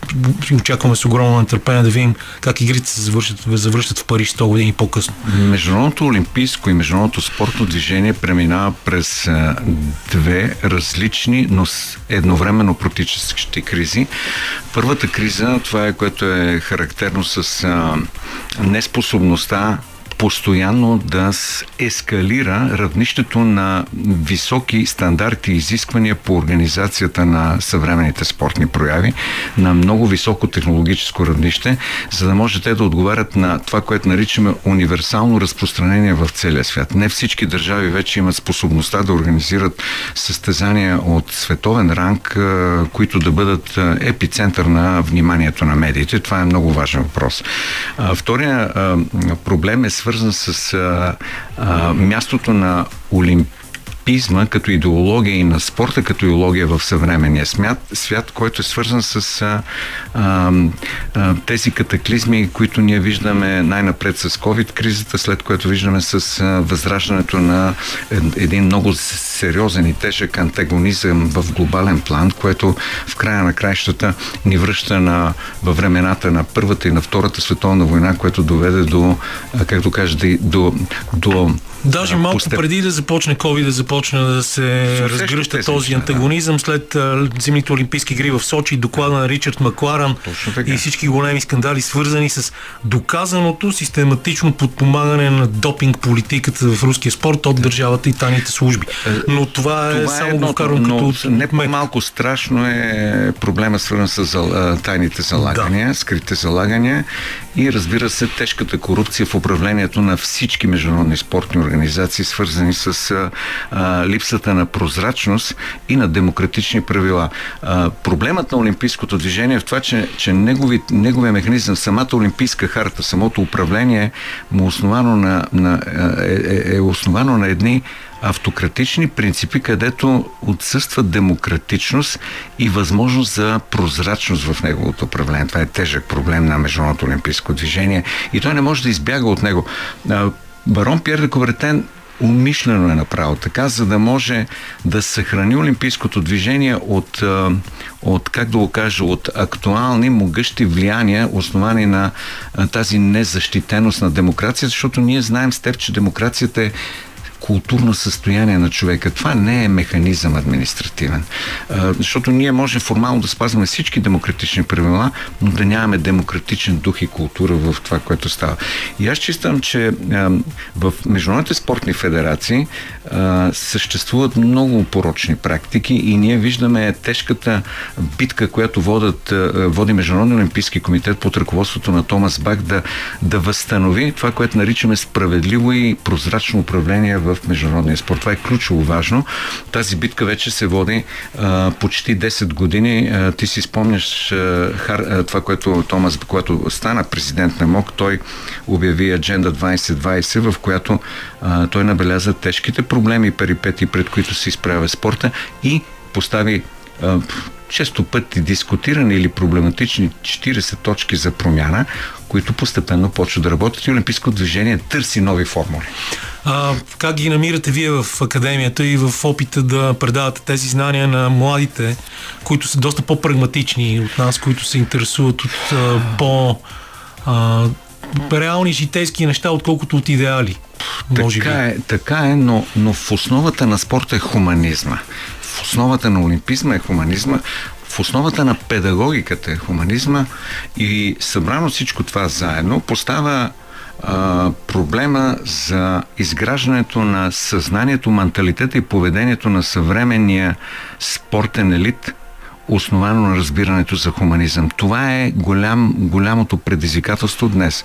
S1: очакваме с огромно нетърпение да видим как игрите се завършат, завръщат в Париж 100 години по-късно.
S6: Международното олимпийско и международното спортно движение преминава през две различни, но едновременно протичащи кризи. Първата криза, това е което е характерно с неспособността постоянно да ескалира равнището на високи стандарти и изисквания по организацията на съвременните спортни прояви на много високо технологическо равнище, за да може те да отговарят на това, което наричаме универсално разпространение в целия свят. Не всички държави вече имат способността да организират състезания от световен ранг, които да бъдат епицентър на вниманието на медиите. Това е много важен въпрос. Втория проблем е свързан с а, а, мястото на Олимпиада олимпизма като идеология и на спорта като идеология в съвременния свят, свят който е свързан с а, а, тези катаклизми, които ние виждаме най-напред с COVID-кризата, след което виждаме с а, възраждането на един много сериозен и тежък антагонизъм в глобален план, което в края на краищата ни връща на, във времената на Първата и на Втората световна война, което доведе до, както кажа, до, до
S1: Даже малко постеп... преди да започне COVID, да започне да се разгръща този да. антагонизъм, след зимните олимпийски игри в Сочи, доклада на Ричард Макларан и всички големи скандали, свързани с доказаното систематично подпомагане на допинг политиката в руския спорт от държавата и тайните служби. Е, но това, е това е само го вкарвам като...
S6: Не по-малко страшно е проблема свързан с тайните залагания, да. скрите залагания и разбира се тежката корупция в управлението на всички международни спортни организации, свързани с а, липсата на прозрачност и на демократични правила. А, проблемът на Олимпийското движение е в това, че, че негови, неговия механизъм, самата Олимпийска харта, самото управление му основано на, на, е, е, е основано на едни автократични принципи, където отсъства демократичност и възможност за прозрачност в неговото управление. Това е тежък проблем на Международното олимпийско движение и той не може да избяга от него. Барон Пьер де Ковретен умишлено е направил така, за да може да съхрани олимпийското движение от, от как да го кажа, от актуални могъщи влияния, основани на тази незащитеност на демокрацията, защото ние знаем с теб, че демокрацията е културно състояние на човека. Това не е механизъм административен. А, защото ние можем формално да спазваме всички демократични правила, но да нямаме демократичен дух и култура в това, което става. И аз чистам, че а, в международните спортни федерации а, съществуват много порочни практики и ние виждаме тежката битка, която водят, води Международния олимпийски комитет под ръководството на Томас Бак да, да възстанови това, което наричаме справедливо и прозрачно управление в в международния спорт. Това е ключово важно. Тази битка вече се води а, почти 10 години. А, ти си спомняш а, хар, а, това, което Томас, когато стана президент на МОК, той обяви Адженда 2020, в която а, той набеляза тежките проблеми и перипети, пред които се изправя спорта и постави а, често пъти дискутирани или проблематични 40 точки за промяна, които постепенно почват да работят и Олимпийско движение търси нови формули.
S1: А, как ги намирате вие в академията и в опита да предавате тези знания на младите, които са доста по-прагматични от нас, които се интересуват от а, по а, реални житейски неща, отколкото от идеали?
S6: Може така, би. Е, така е, но, но в основата на спорта е хуманизма. В основата на олимпизма е хуманизма, в основата на педагогиката е хуманизма и събрано всичко това заедно поставя а, проблема за изграждането на съзнанието, менталитета и поведението на съвременния спортен елит основано на разбирането за хуманизъм. Това е голям, голямото предизвикателство днес.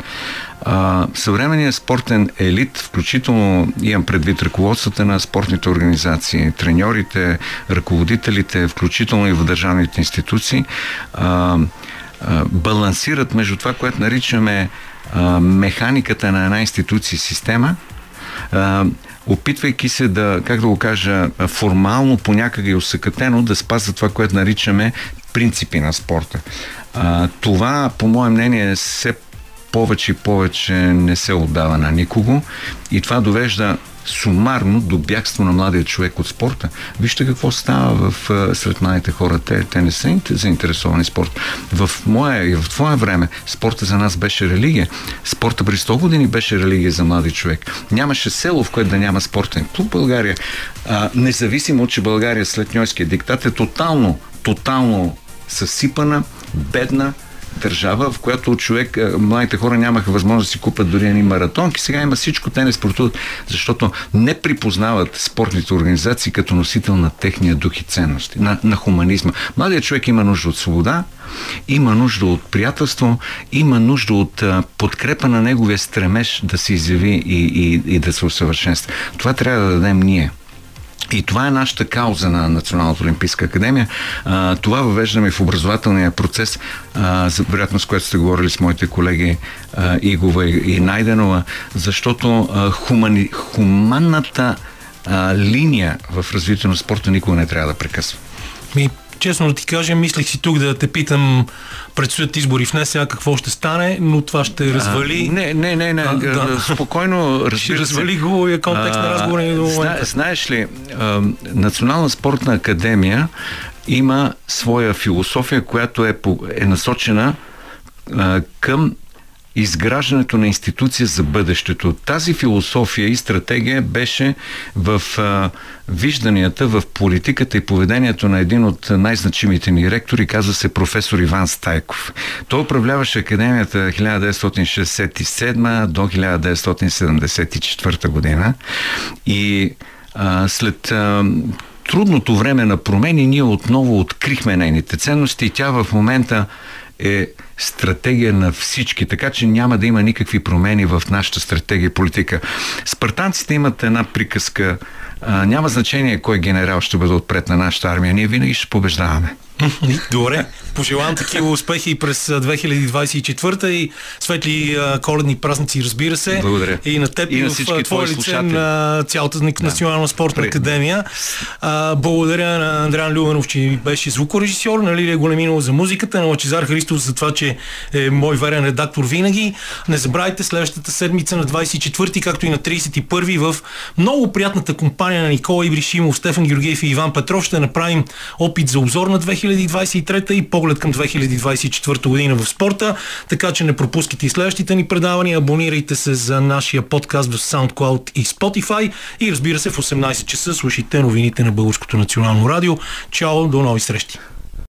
S6: А, съвременният спортен елит, включително имам предвид ръководствата на спортните организации, треньорите, ръководителите, включително и в държавните институции, а, балансират между това, което наричаме а, механиката на една институция система, а, опитвайки се да, как да го кажа, формално, понякога и усъкътено да спазва това, което наричаме принципи на спорта. А, това, по мое мнение, все повече и повече не се отдава на никого и това довежда сумарно до бягство на младия човек от спорта. Вижте какво става в, сред младите хора. Те, те не са заинтересовани спорт. В моя и в твое време спорта за нас беше религия. Спорта при 100 години беше религия за млади човек. Нямаше село, в което да няма спортен клуб България. А, независимо, че България след Ньойския диктат е тотално, тотално съсипана, бедна, държава, в която човек, младите хора нямаха възможност да си купат дори ни маратонки. Сега има всичко, те не спортуват, защото не припознават спортните организации като носител на техния дух и ценности, на, на хуманизма. Младият човек има нужда от свобода, има нужда от приятелство, има нужда от а, подкрепа на неговия стремеж да се изяви и, и, и да се усъвършенства. Това трябва да дадем ние. И това е нашата кауза на Националната олимпийска академия. А, това въвеждаме в образователния процес, а, за вероятно с което сте говорили с моите колеги а, Игова и, Найденова, защото а, хумани, хуманната а, линия в развитието на спорта никога не трябва да прекъсва.
S1: Честно да ти кажа, мислех си тук да те питам предстоят избори в НСА, какво ще стане, но това ще развали.
S6: А, не, не, не, не. А, да. Спокойно,
S1: Ще развали го и контекст на разговора до
S6: Зна, знаеш ли, а, Национална спортна академия има своя философия, която е, е насочена а, към изграждането на институция за бъдещето. Тази философия и стратегия беше в а, вижданията, в политиката и поведението на един от най-значимите ни ректори, казва се професор Иван Стайков. Той управляваше академията 1967 до 1974 година и а, след а, трудното време на промени ние отново открихме нейните ценности и тя в момента е стратегия на всички, така че няма да има никакви промени в нашата стратегия и политика. Спартанците имат една приказка. А, няма значение кой генерал ще бъде отпред на нашата армия. Ние винаги ще побеждаваме.
S1: Добре. Пожелавам такива успехи през 2024 и светли а, коледни празници, разбира се.
S6: Благодаря.
S1: И на теб и, на в твое лице на цялата да. Национална спортна академия. А, благодаря на Андриан Любенов, че беше звукорежисьор, на Лилия Големинова за музиката, на Лачезар Христос за това, че е мой верен редактор винаги. Не забравяйте следващата седмица на 24, както и на 31 в много приятната компания на Никола Ибришимов, Стефан Георгиев и Иван Петров ще направим опит за обзор на 2000 2023 и поглед към 2024 година в спорта, така че не пропускайте и следващите ни предавания, абонирайте се за нашия подкаст в SoundCloud и Spotify и разбира се в 18 часа слушайте новините на Българското национално радио. Чао, до нови срещи!